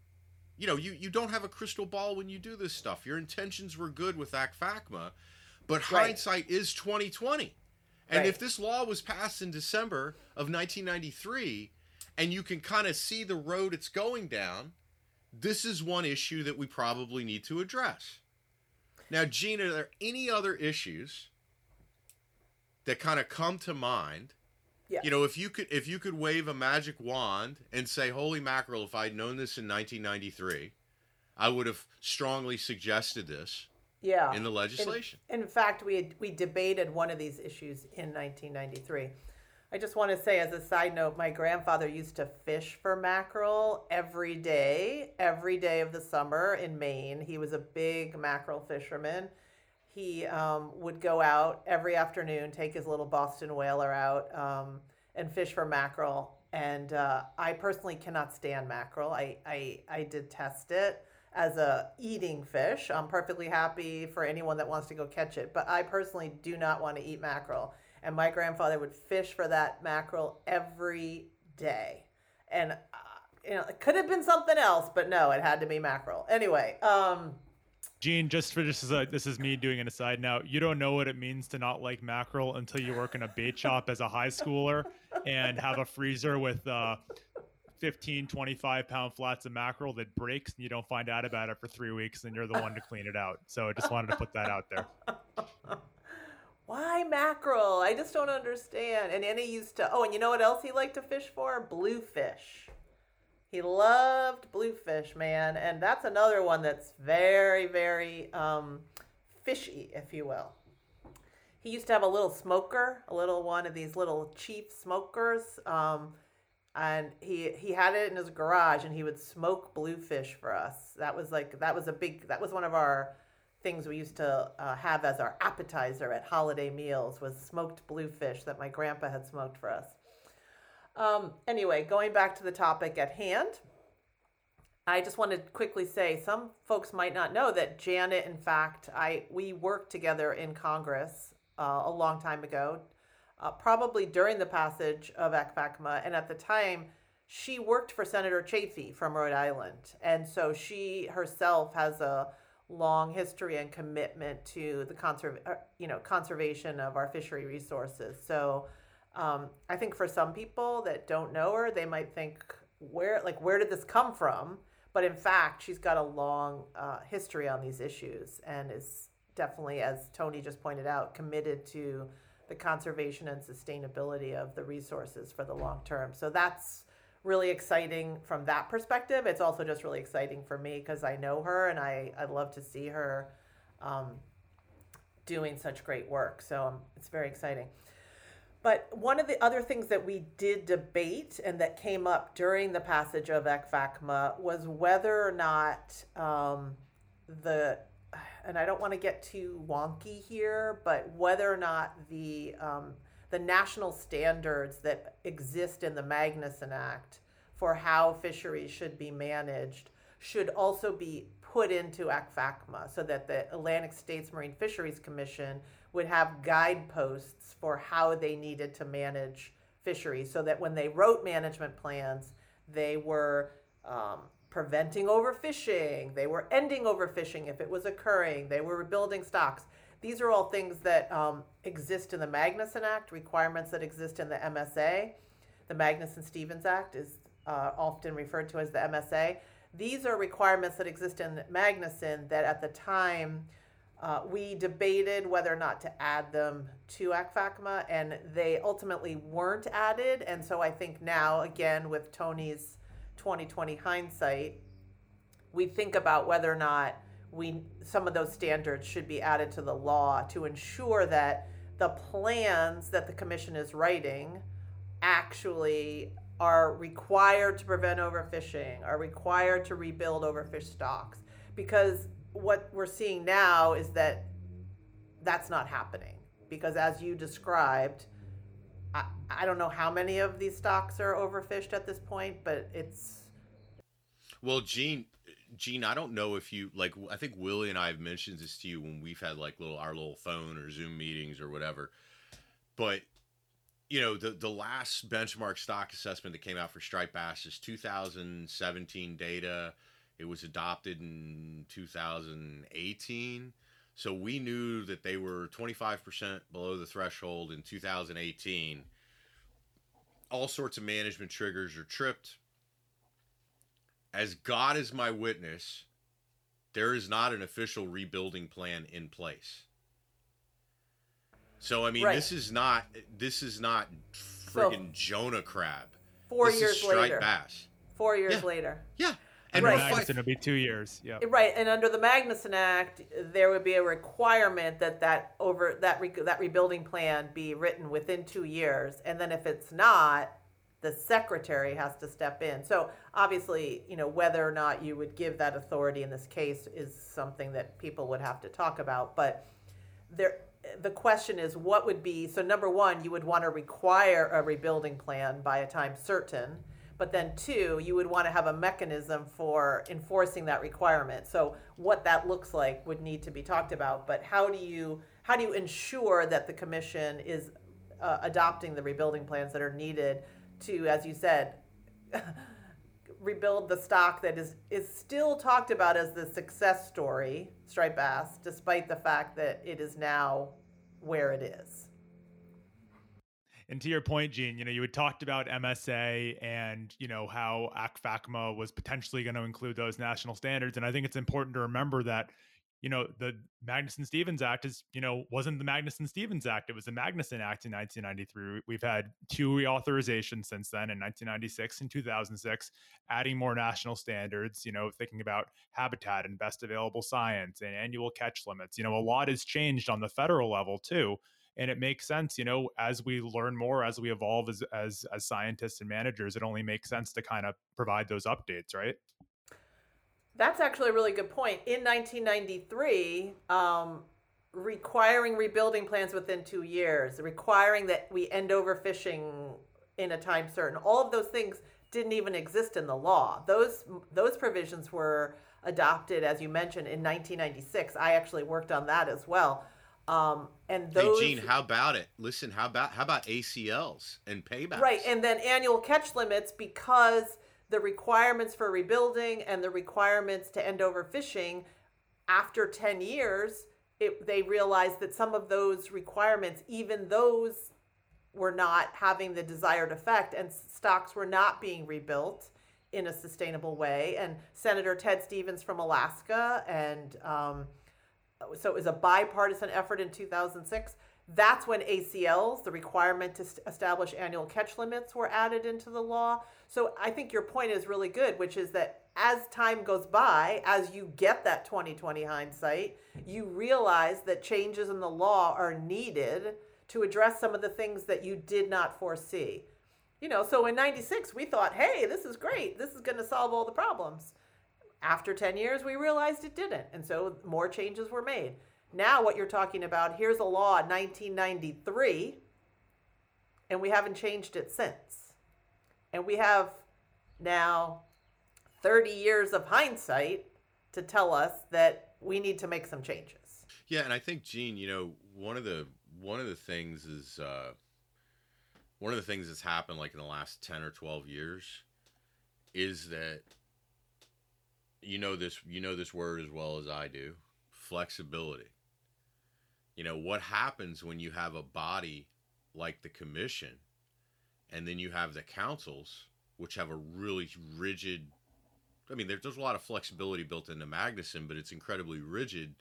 you know, you, you don't have a crystal ball when you do this stuff. Your intentions were good with ACFACMA, but Right. hindsight is 2020. And Right. if this law was passed in December of 1993 and you can kind of see the road it's going down, this is one issue that we probably need to address. Now, Jean, are there any other issues that kind of come to mind? Yeah. You know, if you could if you could wave a magic wand and say, "Holy mackerel! If I'd known this in 1993, I would have strongly suggested this Yeah. in the legislation." In fact, we had, we debated one of these issues in 1993. I just want to say, as a side note, my grandfather used to fish for mackerel every day, every day of the summer in Maine. He was a big mackerel fisherman. He um, would go out every afternoon, take his little Boston whaler out, um, and fish for mackerel. And uh, I personally cannot stand mackerel. I, I, I detest it as a eating fish. I'm perfectly happy for anyone that wants to go catch it, but I personally do not want to eat mackerel. And my grandfather would fish for that mackerel every day. And uh, you know, it could have been something else, but no, it had to be mackerel. Anyway, um, Jean, just for just as a, this is me doing an aside now. You don't know what it means to not like mackerel until you work in a bait shop as a high schooler and have a freezer with uh, 15, 25 pound flats of mackerel that breaks and you don't find out about it for three weeks and you're the one to clean it out. So I just wanted to put that out there. why mackerel? I just don't understand. And Annie used to. Oh, and you know what else he liked to fish for? Bluefish. He loved bluefish, man, and that's another one that's very, very um, fishy, if you will. He used to have a little smoker, a little one of these little cheap smokers, um, and he he had it in his garage, and he would smoke bluefish for us. That was like that was a big that was one of our things we used to uh, have as our appetizer at holiday meals was smoked bluefish that my grandpa had smoked for us. Um, anyway, going back to the topic at hand, I just wanted to quickly say some folks might not know that Janet, in fact, I we worked together in Congress uh, a long time ago, uh, probably during the passage of ACFACMA, and at the time she worked for Senator Chafee from Rhode Island, and so she herself has a long history and commitment to the conserv- uh, you know conservation of our fishery resources. So um, I think for some people that don't know her, they might think where like where did this come from? But in fact, she's got a long uh, history on these issues and is definitely, as Tony just pointed out, committed to the conservation and sustainability of the resources for the long term. So that's really exciting from that perspective. It's also just really exciting for me because I know her and I, I love to see her um, doing such great work. So um, it's very exciting. But one of the other things that we did debate and that came up during the passage of ACFACMA was whether or not um, the, and I don't want to get too wonky here, but whether or not the um, the national standards that exist in the Magnuson Act for how fisheries should be managed should also be put into ACFACMA so that the Atlantic States Marine Fisheries Commission would have guideposts for how they needed to manage fisheries so that when they wrote management plans, they were um, preventing overfishing, they were ending overfishing if it was occurring, they were rebuilding stocks. These are all things that um, exist in the Magnuson Act, requirements that exist in the MSA. The Magnuson Stevens Act is uh, often referred to as the MSA. These are requirements that exist in Magnuson that at the time uh, we debated whether or not to add them to ACFACMA, and they ultimately weren't added. And so I think now, again, with Tony's 2020 hindsight, we think about whether or not we some of those standards should be added to the law to ensure that the plans that the commission is writing actually are required to prevent overfishing, are required to rebuild overfished stocks. Because what we're seeing now is that that's not happening. Because as you described, I, I don't know how many of these stocks are overfished at this point, but it's. Well, Jean, Jean, I don't know if you like. I think Willie and I have mentioned this to you when we've had like little our little phone or Zoom meetings or whatever. But you know, the the last benchmark stock assessment that came out for striped bass is 2017 data. It was adopted in 2018. So we knew that they were 25% below the threshold in 2018. all sorts of management triggers are tripped. As God is my witness, there is not an official rebuilding plan in place. So I mean, Right. this is not this is not So- Jonah crab. Four this years is striped later. bass. Four years Yeah. later. Yeah, and Right. we're fight- Magnuson, be two years. Yeah. Right, and under the Magnuson Act, there would be a requirement that that over that re, that rebuilding plan be written within two years, and then if it's not, the secretary has to step in. So obviously, you know whether or not you would give that authority in this case is something that people would have to talk about. But there, the question is, what would be so? Number one, you would want to require a rebuilding plan by a time certain. But then, two, you would want to have a mechanism for enforcing that requirement. So, what that looks like would need to be talked about. But how do you how do you ensure that the commission is uh, adopting the rebuilding plans that are needed to, as you said, rebuild the stock that is is still talked about as the success story, striped bass, despite the fact that it is now where it is. And to your point, Jean, you know, you had talked about MSA and, you know, how ACFACMA was potentially going to include those national standards. And I think it's important to remember that, you know, the Magnuson Stevens Act is, you know, wasn't the Magnuson Stevens Act. It was the Magnuson Act in 1993. We've had two reauthorizations since then in 1996 and 2006, adding more national standards, you know, thinking about habitat and best available science and annual catch limits. You know, a lot has changed on the federal level too and it makes sense you know as we learn more as we evolve as as as scientists and managers it only makes sense to kind of provide those updates right That's actually a really good point. In 1993, um, requiring rebuilding plans within two years, requiring that we end overfishing in a time certain, all of those things didn't even exist in the law. Those those provisions were adopted, as you mentioned, in 1996. I actually worked on that as well. Um, and those hey Jean, how about it? Listen, how about how about ACLs and paybacks? Right, and then annual catch limits because the requirements for rebuilding and the requirements to end overfishing after 10 years, it, they realized that some of those requirements, even those were not having the desired effect and stocks were not being rebuilt in a sustainable way. And Senator Ted Stevens from Alaska and um, so it was a bipartisan effort in 2006. That's when ACLs, the requirement to st- establish annual catch limits, were added into the law. So I think your point is really good, which is that as time goes by, as you get that 2020 hindsight, you realize that changes in the law are needed to address some of the things that you did not foresee. You know, so in 96, we thought, hey, this is great. This is going to solve all the problems. After 10 years, we realized it didn't. And so more changes were made. Now, what you're talking about, here's a law in 1993, and we haven't changed it since. And we have now 30 years of hindsight to tell us that we need to make some changes. Yeah, and I think Jean, you know, one of the one of the things is uh, one of the things that's happened like in the last ten or twelve years is that you know this you know this word as well as I do flexibility. You know what happens when you have a body like the commission, and then you have the councils, which have a really rigid. I mean, there, there's a lot of flexibility built into Magnuson, but it's incredibly rigid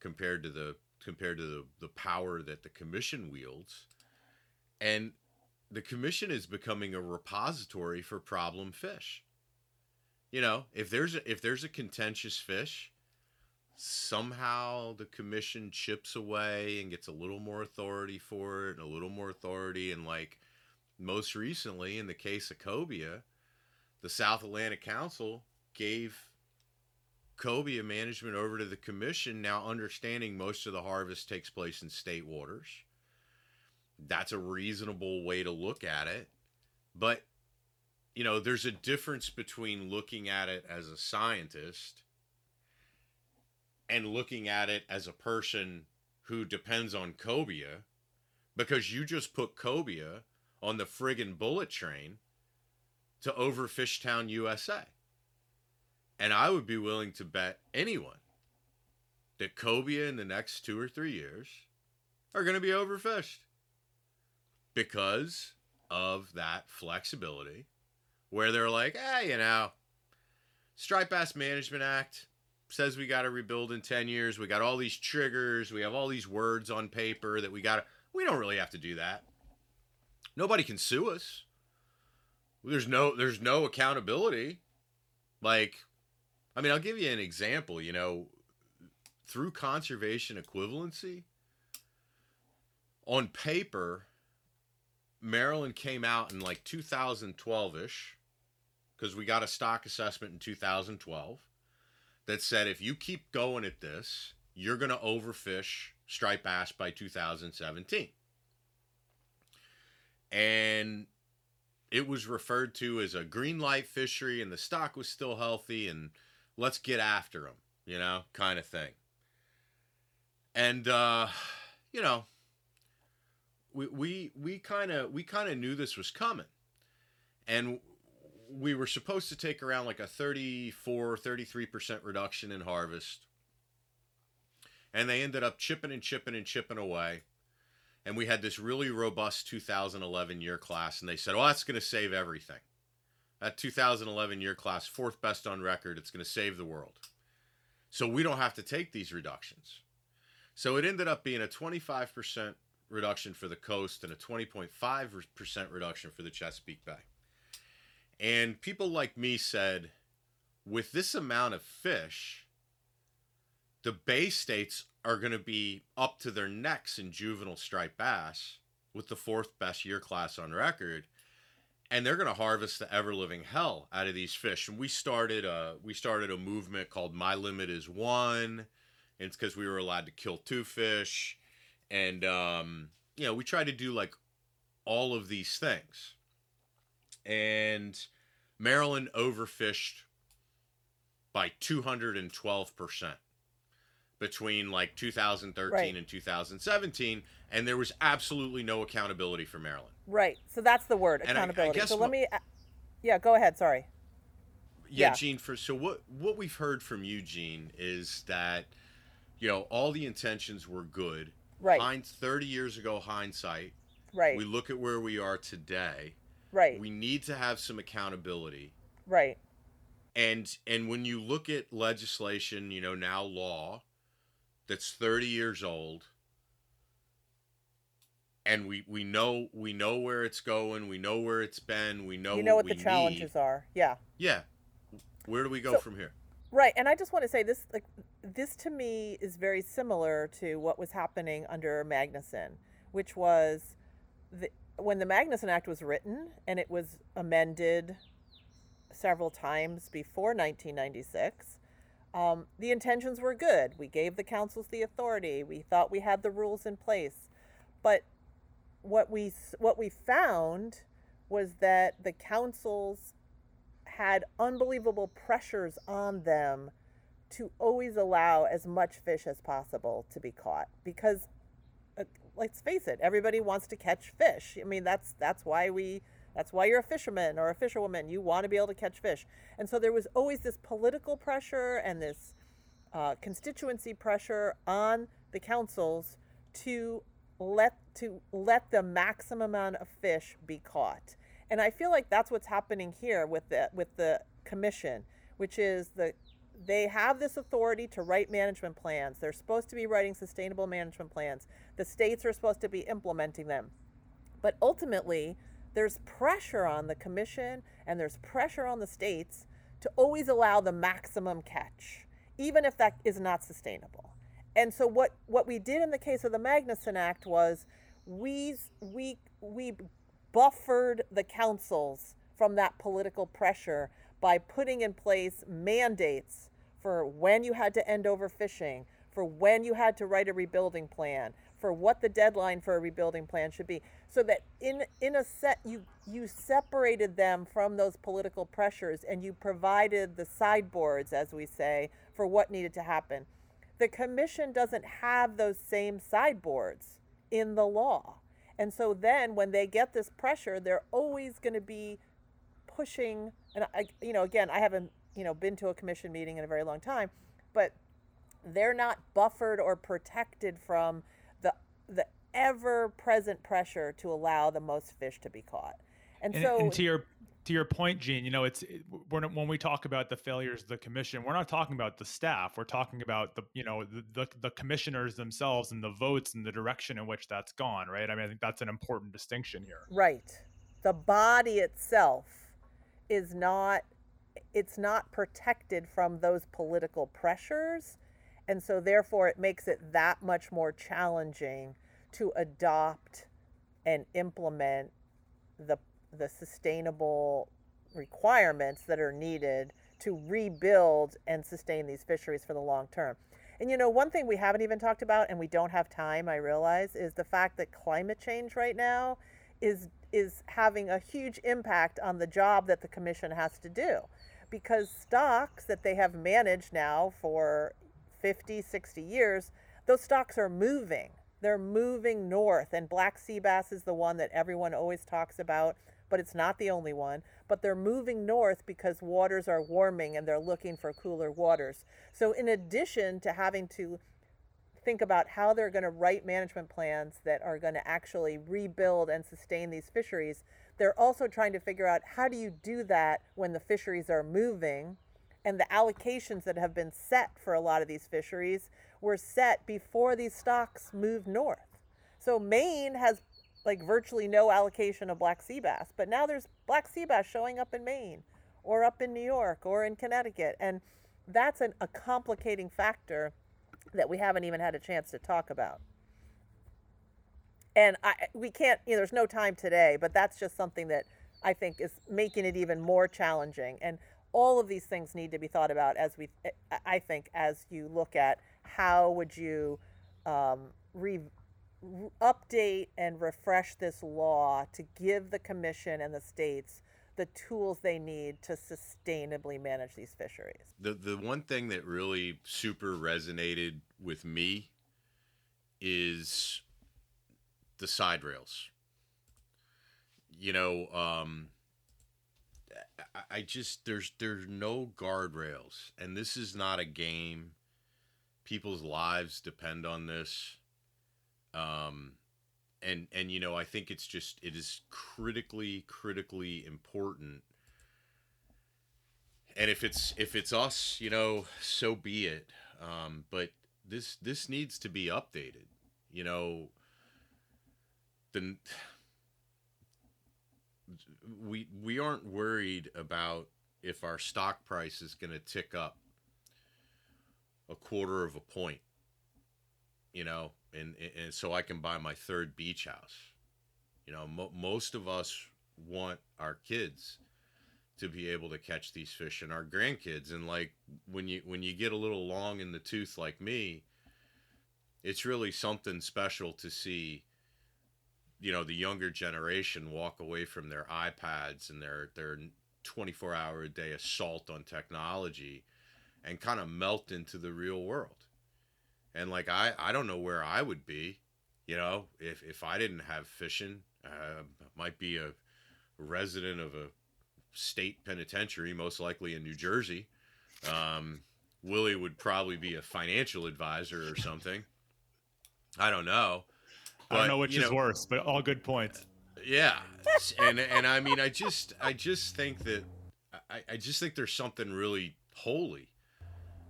compared to the compared to the, the power that the commission wields and the commission is becoming a repository for problem fish you know if there's a if there's a contentious fish somehow the commission chips away and gets a little more authority for it and a little more authority and like most recently in the case of cobia the south atlantic council gave cobia management over to the commission now understanding most of the harvest takes place in state waters. That's a reasonable way to look at it. But you know there's a difference between looking at it as a scientist and looking at it as a person who depends on cobia because you just put cobia on the friggin' bullet train to overfish town usa and I would be willing to bet anyone that cobia in the next two or three years are going to be overfished because of that flexibility where they're like, hey, you know, Striped Bass Management Act says we got to rebuild in 10 years. We got all these triggers. We have all these words on paper that we got to, we don't really have to do that. Nobody can sue us. There's no, there's no accountability. Like, I mean, I'll give you an example, you know, through conservation equivalency, on paper, Maryland came out in like 2012 ish, because we got a stock assessment in 2012 that said if you keep going at this, you're going to overfish striped bass by 2017. And it was referred to as a green light fishery, and the stock was still healthy, and let's get after them, you know, kind of thing. And, uh, you know, we we we kind of we kind of knew this was coming. And we were supposed to take around like a 34 33% reduction in harvest. And they ended up chipping and chipping and chipping away and we had this really robust 2011 year class and they said oh that's going to save everything. That 2011 year class fourth best on record it's going to save the world. So we don't have to take these reductions. So it ended up being a 25% reduction for the coast and a 20.5% reduction for the Chesapeake Bay. And people like me said, with this amount of fish, the Bay states are going to be up to their necks in juvenile striped bass with the fourth best year class on record. And they're going to harvest the ever living hell out of these fish. And we started a we started a movement called My Limit Is One. And it's because we were allowed to kill two fish and um, you know we tried to do like all of these things and maryland overfished by 212% between like 2013 Right. and 2017 and there was absolutely no accountability for maryland Right. So that's the word, And I- I accountability. so let me. Uh, yeah, go ahead. Sorry. yeah, Yeah. Jean. For so what what we've heard from you, Jean, is that you know all the intentions were good. Right. Hind, Thirty years ago, hindsight. Right. We look at where we are today. right. We need to have some accountability. right. And and when you look at legislation, you know now law, that's thirty years old. And we, we know we know where it's going. We know where it's been. We know you know what, what the challenges need. are. Yeah. Yeah. Where do we go So- from here? Right, and I just want to say this like this to me is very similar to what was happening under Magnuson, which was the, when the Magnuson Act was written and it was amended several times before 1996. Um, the intentions were good. We gave the councils the authority. We thought we had the rules in place, but what we what we found was that the councils had unbelievable pressures on them to always allow as much fish as possible to be caught because uh, let's face it everybody wants to catch fish i mean that's that's why we that's why you're a fisherman or a fisherwoman. You want to be able to catch fish. And so there was always this political pressure and this uh, constituency pressure on the councils to let to let the maximum amount of fish be caught. And i feel like that's what's happening here with the with the commission which is the they have this authority to write management plans. They're supposed to be writing sustainable management plans. The states are supposed to be implementing them. But ultimately, there's pressure on the commission and there's pressure on the states to always allow the maximum catch, even if that is not sustainable. And so what, what we did in the case of the Magnuson Act was we we we buffered the councils from that political pressure by putting in place mandates for when you had to end overfishing, for when you had to write a rebuilding plan, for what the deadline for a rebuilding plan should be, so that in in a set you you separated them from those political pressures and you provided the sideboards, as we say, for what needed to happen. The commission doesn't have those same sideboards in the law. And so then when they get this pressure, they're always going to be pushing and I you know again, I haven't, you know, been to a commission meeting in a very long time, but they're not buffered or protected from the ever present pressure to allow the most fish to be caught. And, And, so and to your to your point, Jean, you know, it's not, when we talk about the failures of the commission, we're not talking about the staff. We're talking about the you know the, the the commissioners themselves and the votes and the direction in which that's gone. Right. I mean, I think that's an important distinction here. Right. The body itself is not it's not protected from those political pressures and so therefore it makes it that much more challenging to adopt and implement the the sustainable requirements that are needed to rebuild and sustain these fisheries for the long term. And you know, one thing we haven't even talked about and we don't have time, I realize, is the fact that climate change right now is is having a huge impact on the job that the commission has to do because stocks that they have managed now for 50 60 years those stocks are moving they're moving north and black sea bass is the one that everyone always talks about but it's not the only one but they're moving north because waters are warming and they're looking for cooler waters so in addition to having to think about how they're going to write management plans that are going to actually rebuild and sustain these fisheries. They're also trying to figure out how do you do that when the fisheries are moving and the allocations that have been set for a lot of these fisheries were set before these stocks moved north. So Maine has like virtually no allocation of black sea bass, but now there's black sea bass showing up in Maine or up in New York or in Connecticut and that's an, a complicating factor that we haven't even had a chance to talk about. And I, we can't, you know, there's no time today, but that's just something that I think is making it even more challenging. And all of these things need to be thought about as we, I think, as you look at how would you um, re, re- update and refresh this law to give the commission and the states the tools they need to sustainably manage these fisheries. The the one thing that really super resonated with me is the side rails. You know, um, I, just there's there's no guardrails, and this is not a game. People's lives depend on this. Um, and and you know, I think it's just it is critically critically important and if it's if it's us you know so be it um, but this this needs to be updated you know the we we aren't worried about if our stock price is going to tick up a quarter of a point you know? And and so I can buy my third beach house. You know mo- most of us want our kids to be able to catch these fish and our grandkids. And like when you when you get a little long in the tooth like me it's really something special to see you know the younger generation walk away from their iPads and their their 24 hour a day assault on technology and kind of melt into the real world and like I I don't know where I would be you know if if I didn't have fishing uh, might be a resident of a state penitentiary, most likely in New Jersey. Um, Willie would probably be a financial advisor or something. I don't know. I don't know which you is worse, but all good points. Yeah, and and I mean, I just I just think that I, I just think there's something really holy.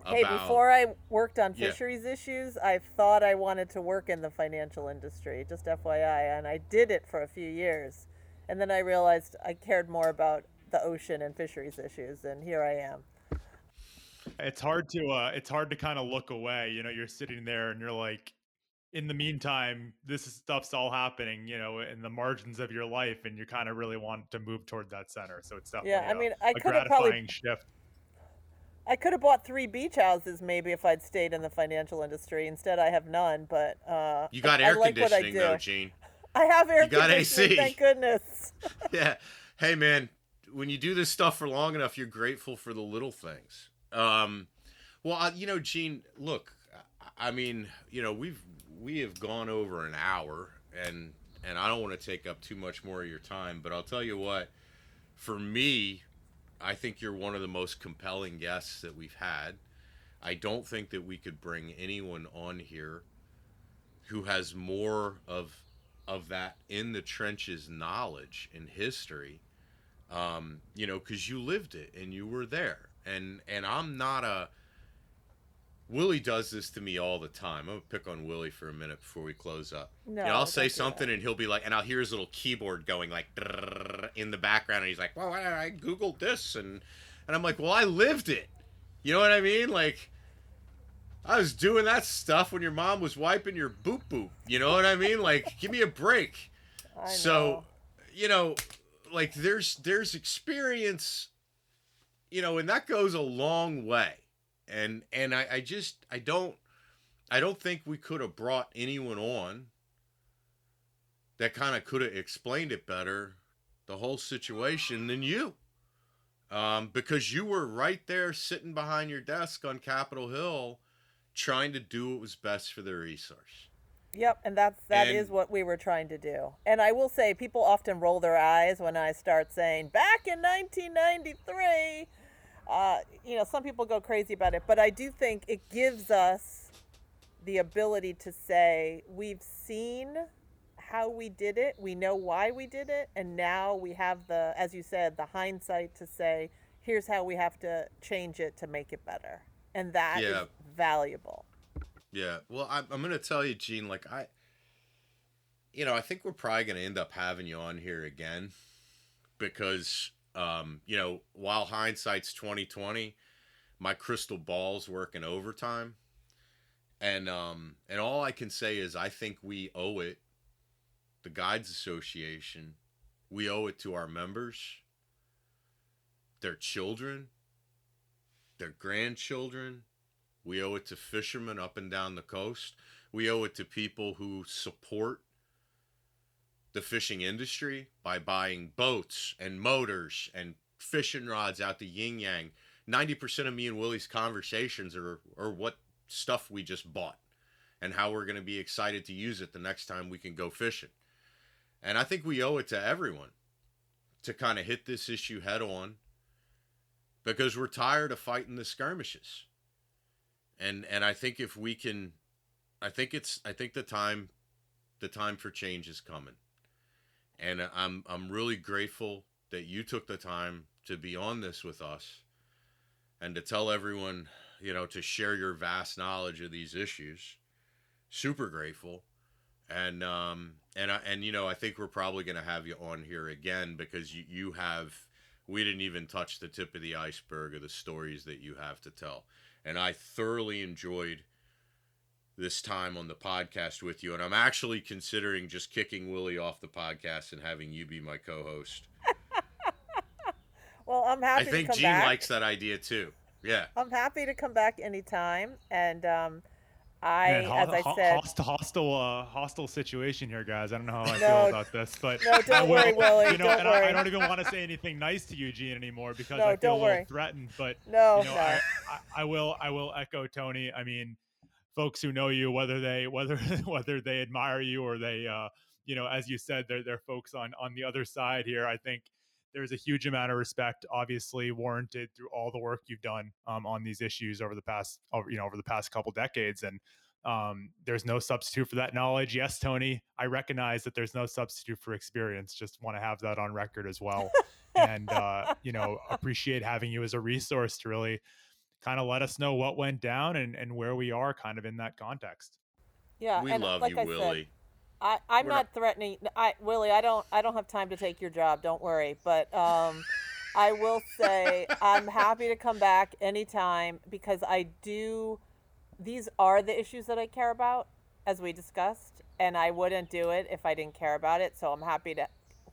Hey, about- before I worked on Yeah. fisheries issues, I thought I wanted to work in the financial industry, just FYI, and I did it for a few years. And then I realized I cared more about the ocean and fisheries issues, and here I am. It's hard to uh, it's hard to kind of look away. You know, you're sitting there and you're like, in the meantime, this stuff's all happening. You know, in the margins of your life, and you kind of really want to move toward that center. So it's definitely Yeah, I a- mean, I a could have probably gratifying shift. I could have bought three beach houses maybe if I'd stayed in the financial industry. Instead, I have none. But uh, you got I, air I like what I conditioning though, Jean. I have air You got conditioning. AC. Thank goodness. yeah. Hey, man, when you do this stuff for long enough, you're grateful for the little things. Um, well, uh, you know, Jean, look, I- I mean, you know, we've we have gone over an hour, and and I don't want to take up too much more of your time, but I'll tell you what, for me, I think you're one of the most compelling guests that we've had. I don't think that we could bring anyone on here who has more of of that in the trenches knowledge and history um, you know because you lived it and you were there and and i'm not a willie does this to me all the time i'm gonna pick on willie for a minute before we close up No, and i'll say something and he'll be like and i'll hear his little keyboard going like in the background and he's like well i, I googled this and and i'm like well i lived it you know what i mean like I was doing that stuff when your mom was wiping your boop boop. You know what I mean? Like, give me a break. So, you know, like there's there's experience, you know, and that goes a long way. And and I, I just I don't I don't think we could have brought anyone on that kind of could have explained it better, the whole situation than you. Um, because you were right there sitting behind your desk on Capitol Hill trying to do what was best for the resource. Yep, and that's that is And- what we were trying to do. And I will say, people often roll their eyes when I start saying back in 1993. Uh, you know, some people go crazy about it, but I do think it gives us the ability to say we've seen how we did it, we know why we did it, and now we have the, as you said, the hindsight to say here's how we have to change it to make it better, and that is Yeah. valuable. Yeah. Well, I'm, I'm going to tell you, Jean, like, I, you know, I think we're probably going to end up having you on here again because, um, you know, while hindsight's 2020, my crystal ball's working overtime. And, um, and all I can say is I think we owe it, the Guides Association, we owe it to our members, their children, their grandchildren, we owe it to fishermen up and down the coast. We owe it to people who support the fishing industry by buying boats and motors and fishing rods out the yin yang. 90% of me and Willie's conversations are, are what stuff we just bought and how we're going to be excited to use it the next time we can go fishing. And I think we owe it to everyone to kind of hit this issue head on because we're tired of fighting the skirmishes and and I think if we can, I think it's I think the time, the time for change is coming, and I'm I'm really grateful that you took the time to be on this with us, and to tell everyone, you know, to share your vast knowledge of these issues. Super grateful, and um and I, and you know I think we're probably gonna have you on here again because you you have we didn't even touch the tip of the iceberg of the stories that you have to tell and I thoroughly enjoyed this time on the podcast with you. And I'm actually considering just kicking Willie off the podcast and having you be my co-host. Well, I'm happy I think Jean back. likes that idea too. Yeah. I'm happy to come back anytime. And um, I, Man, ho- as I ho- said, hostile, hostile, uh, hostile situation here, guys. I don't know how I No. feel about this, but No, don't I will- worry, Willie, You know, don't and I, I don't even want to say anything nice to Eugene anymore because No, I feel don't a little worry. threatened. But no, you know, no. I, I, I will, I will echo Tony. I mean, folks who know you, whether they, whether, whether they admire you or they, uh, you know, as you said, they're, they're folks on on the other side here. I think there's a huge amount of respect, obviously warranted through all the work you've done um, on these issues over the past, over, you know, over the past couple decades, and um, there's no substitute for that knowledge. Yes, Tony, I recognize that there's no substitute for experience. Just want to have that on record as well, and uh, you know, appreciate having you as a resource to really kind of let us know what went down and and where we are, kind of in that context. yeah, we and love like you, I said, Willie. I, I'm not, not- threatening. I Willie, I don't I don't have time to take your job. Don't worry. But um, I will say I'm happy to come back anytime because I do. These are the issues that I care about, as we discussed, and I wouldn't do it if I didn't care about it. So I'm happy to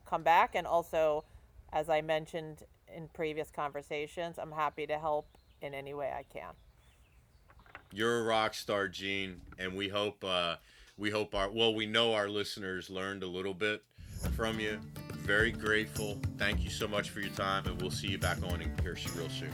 come back, and also, as I mentioned in previous conversations, I'm happy to help in any way I can. You're a rock star, Jean, and we hope uh, we hope our well, we know our listeners learned a little bit from you. Very grateful. Thank you so much for your time, and we'll see you back on in here real soon.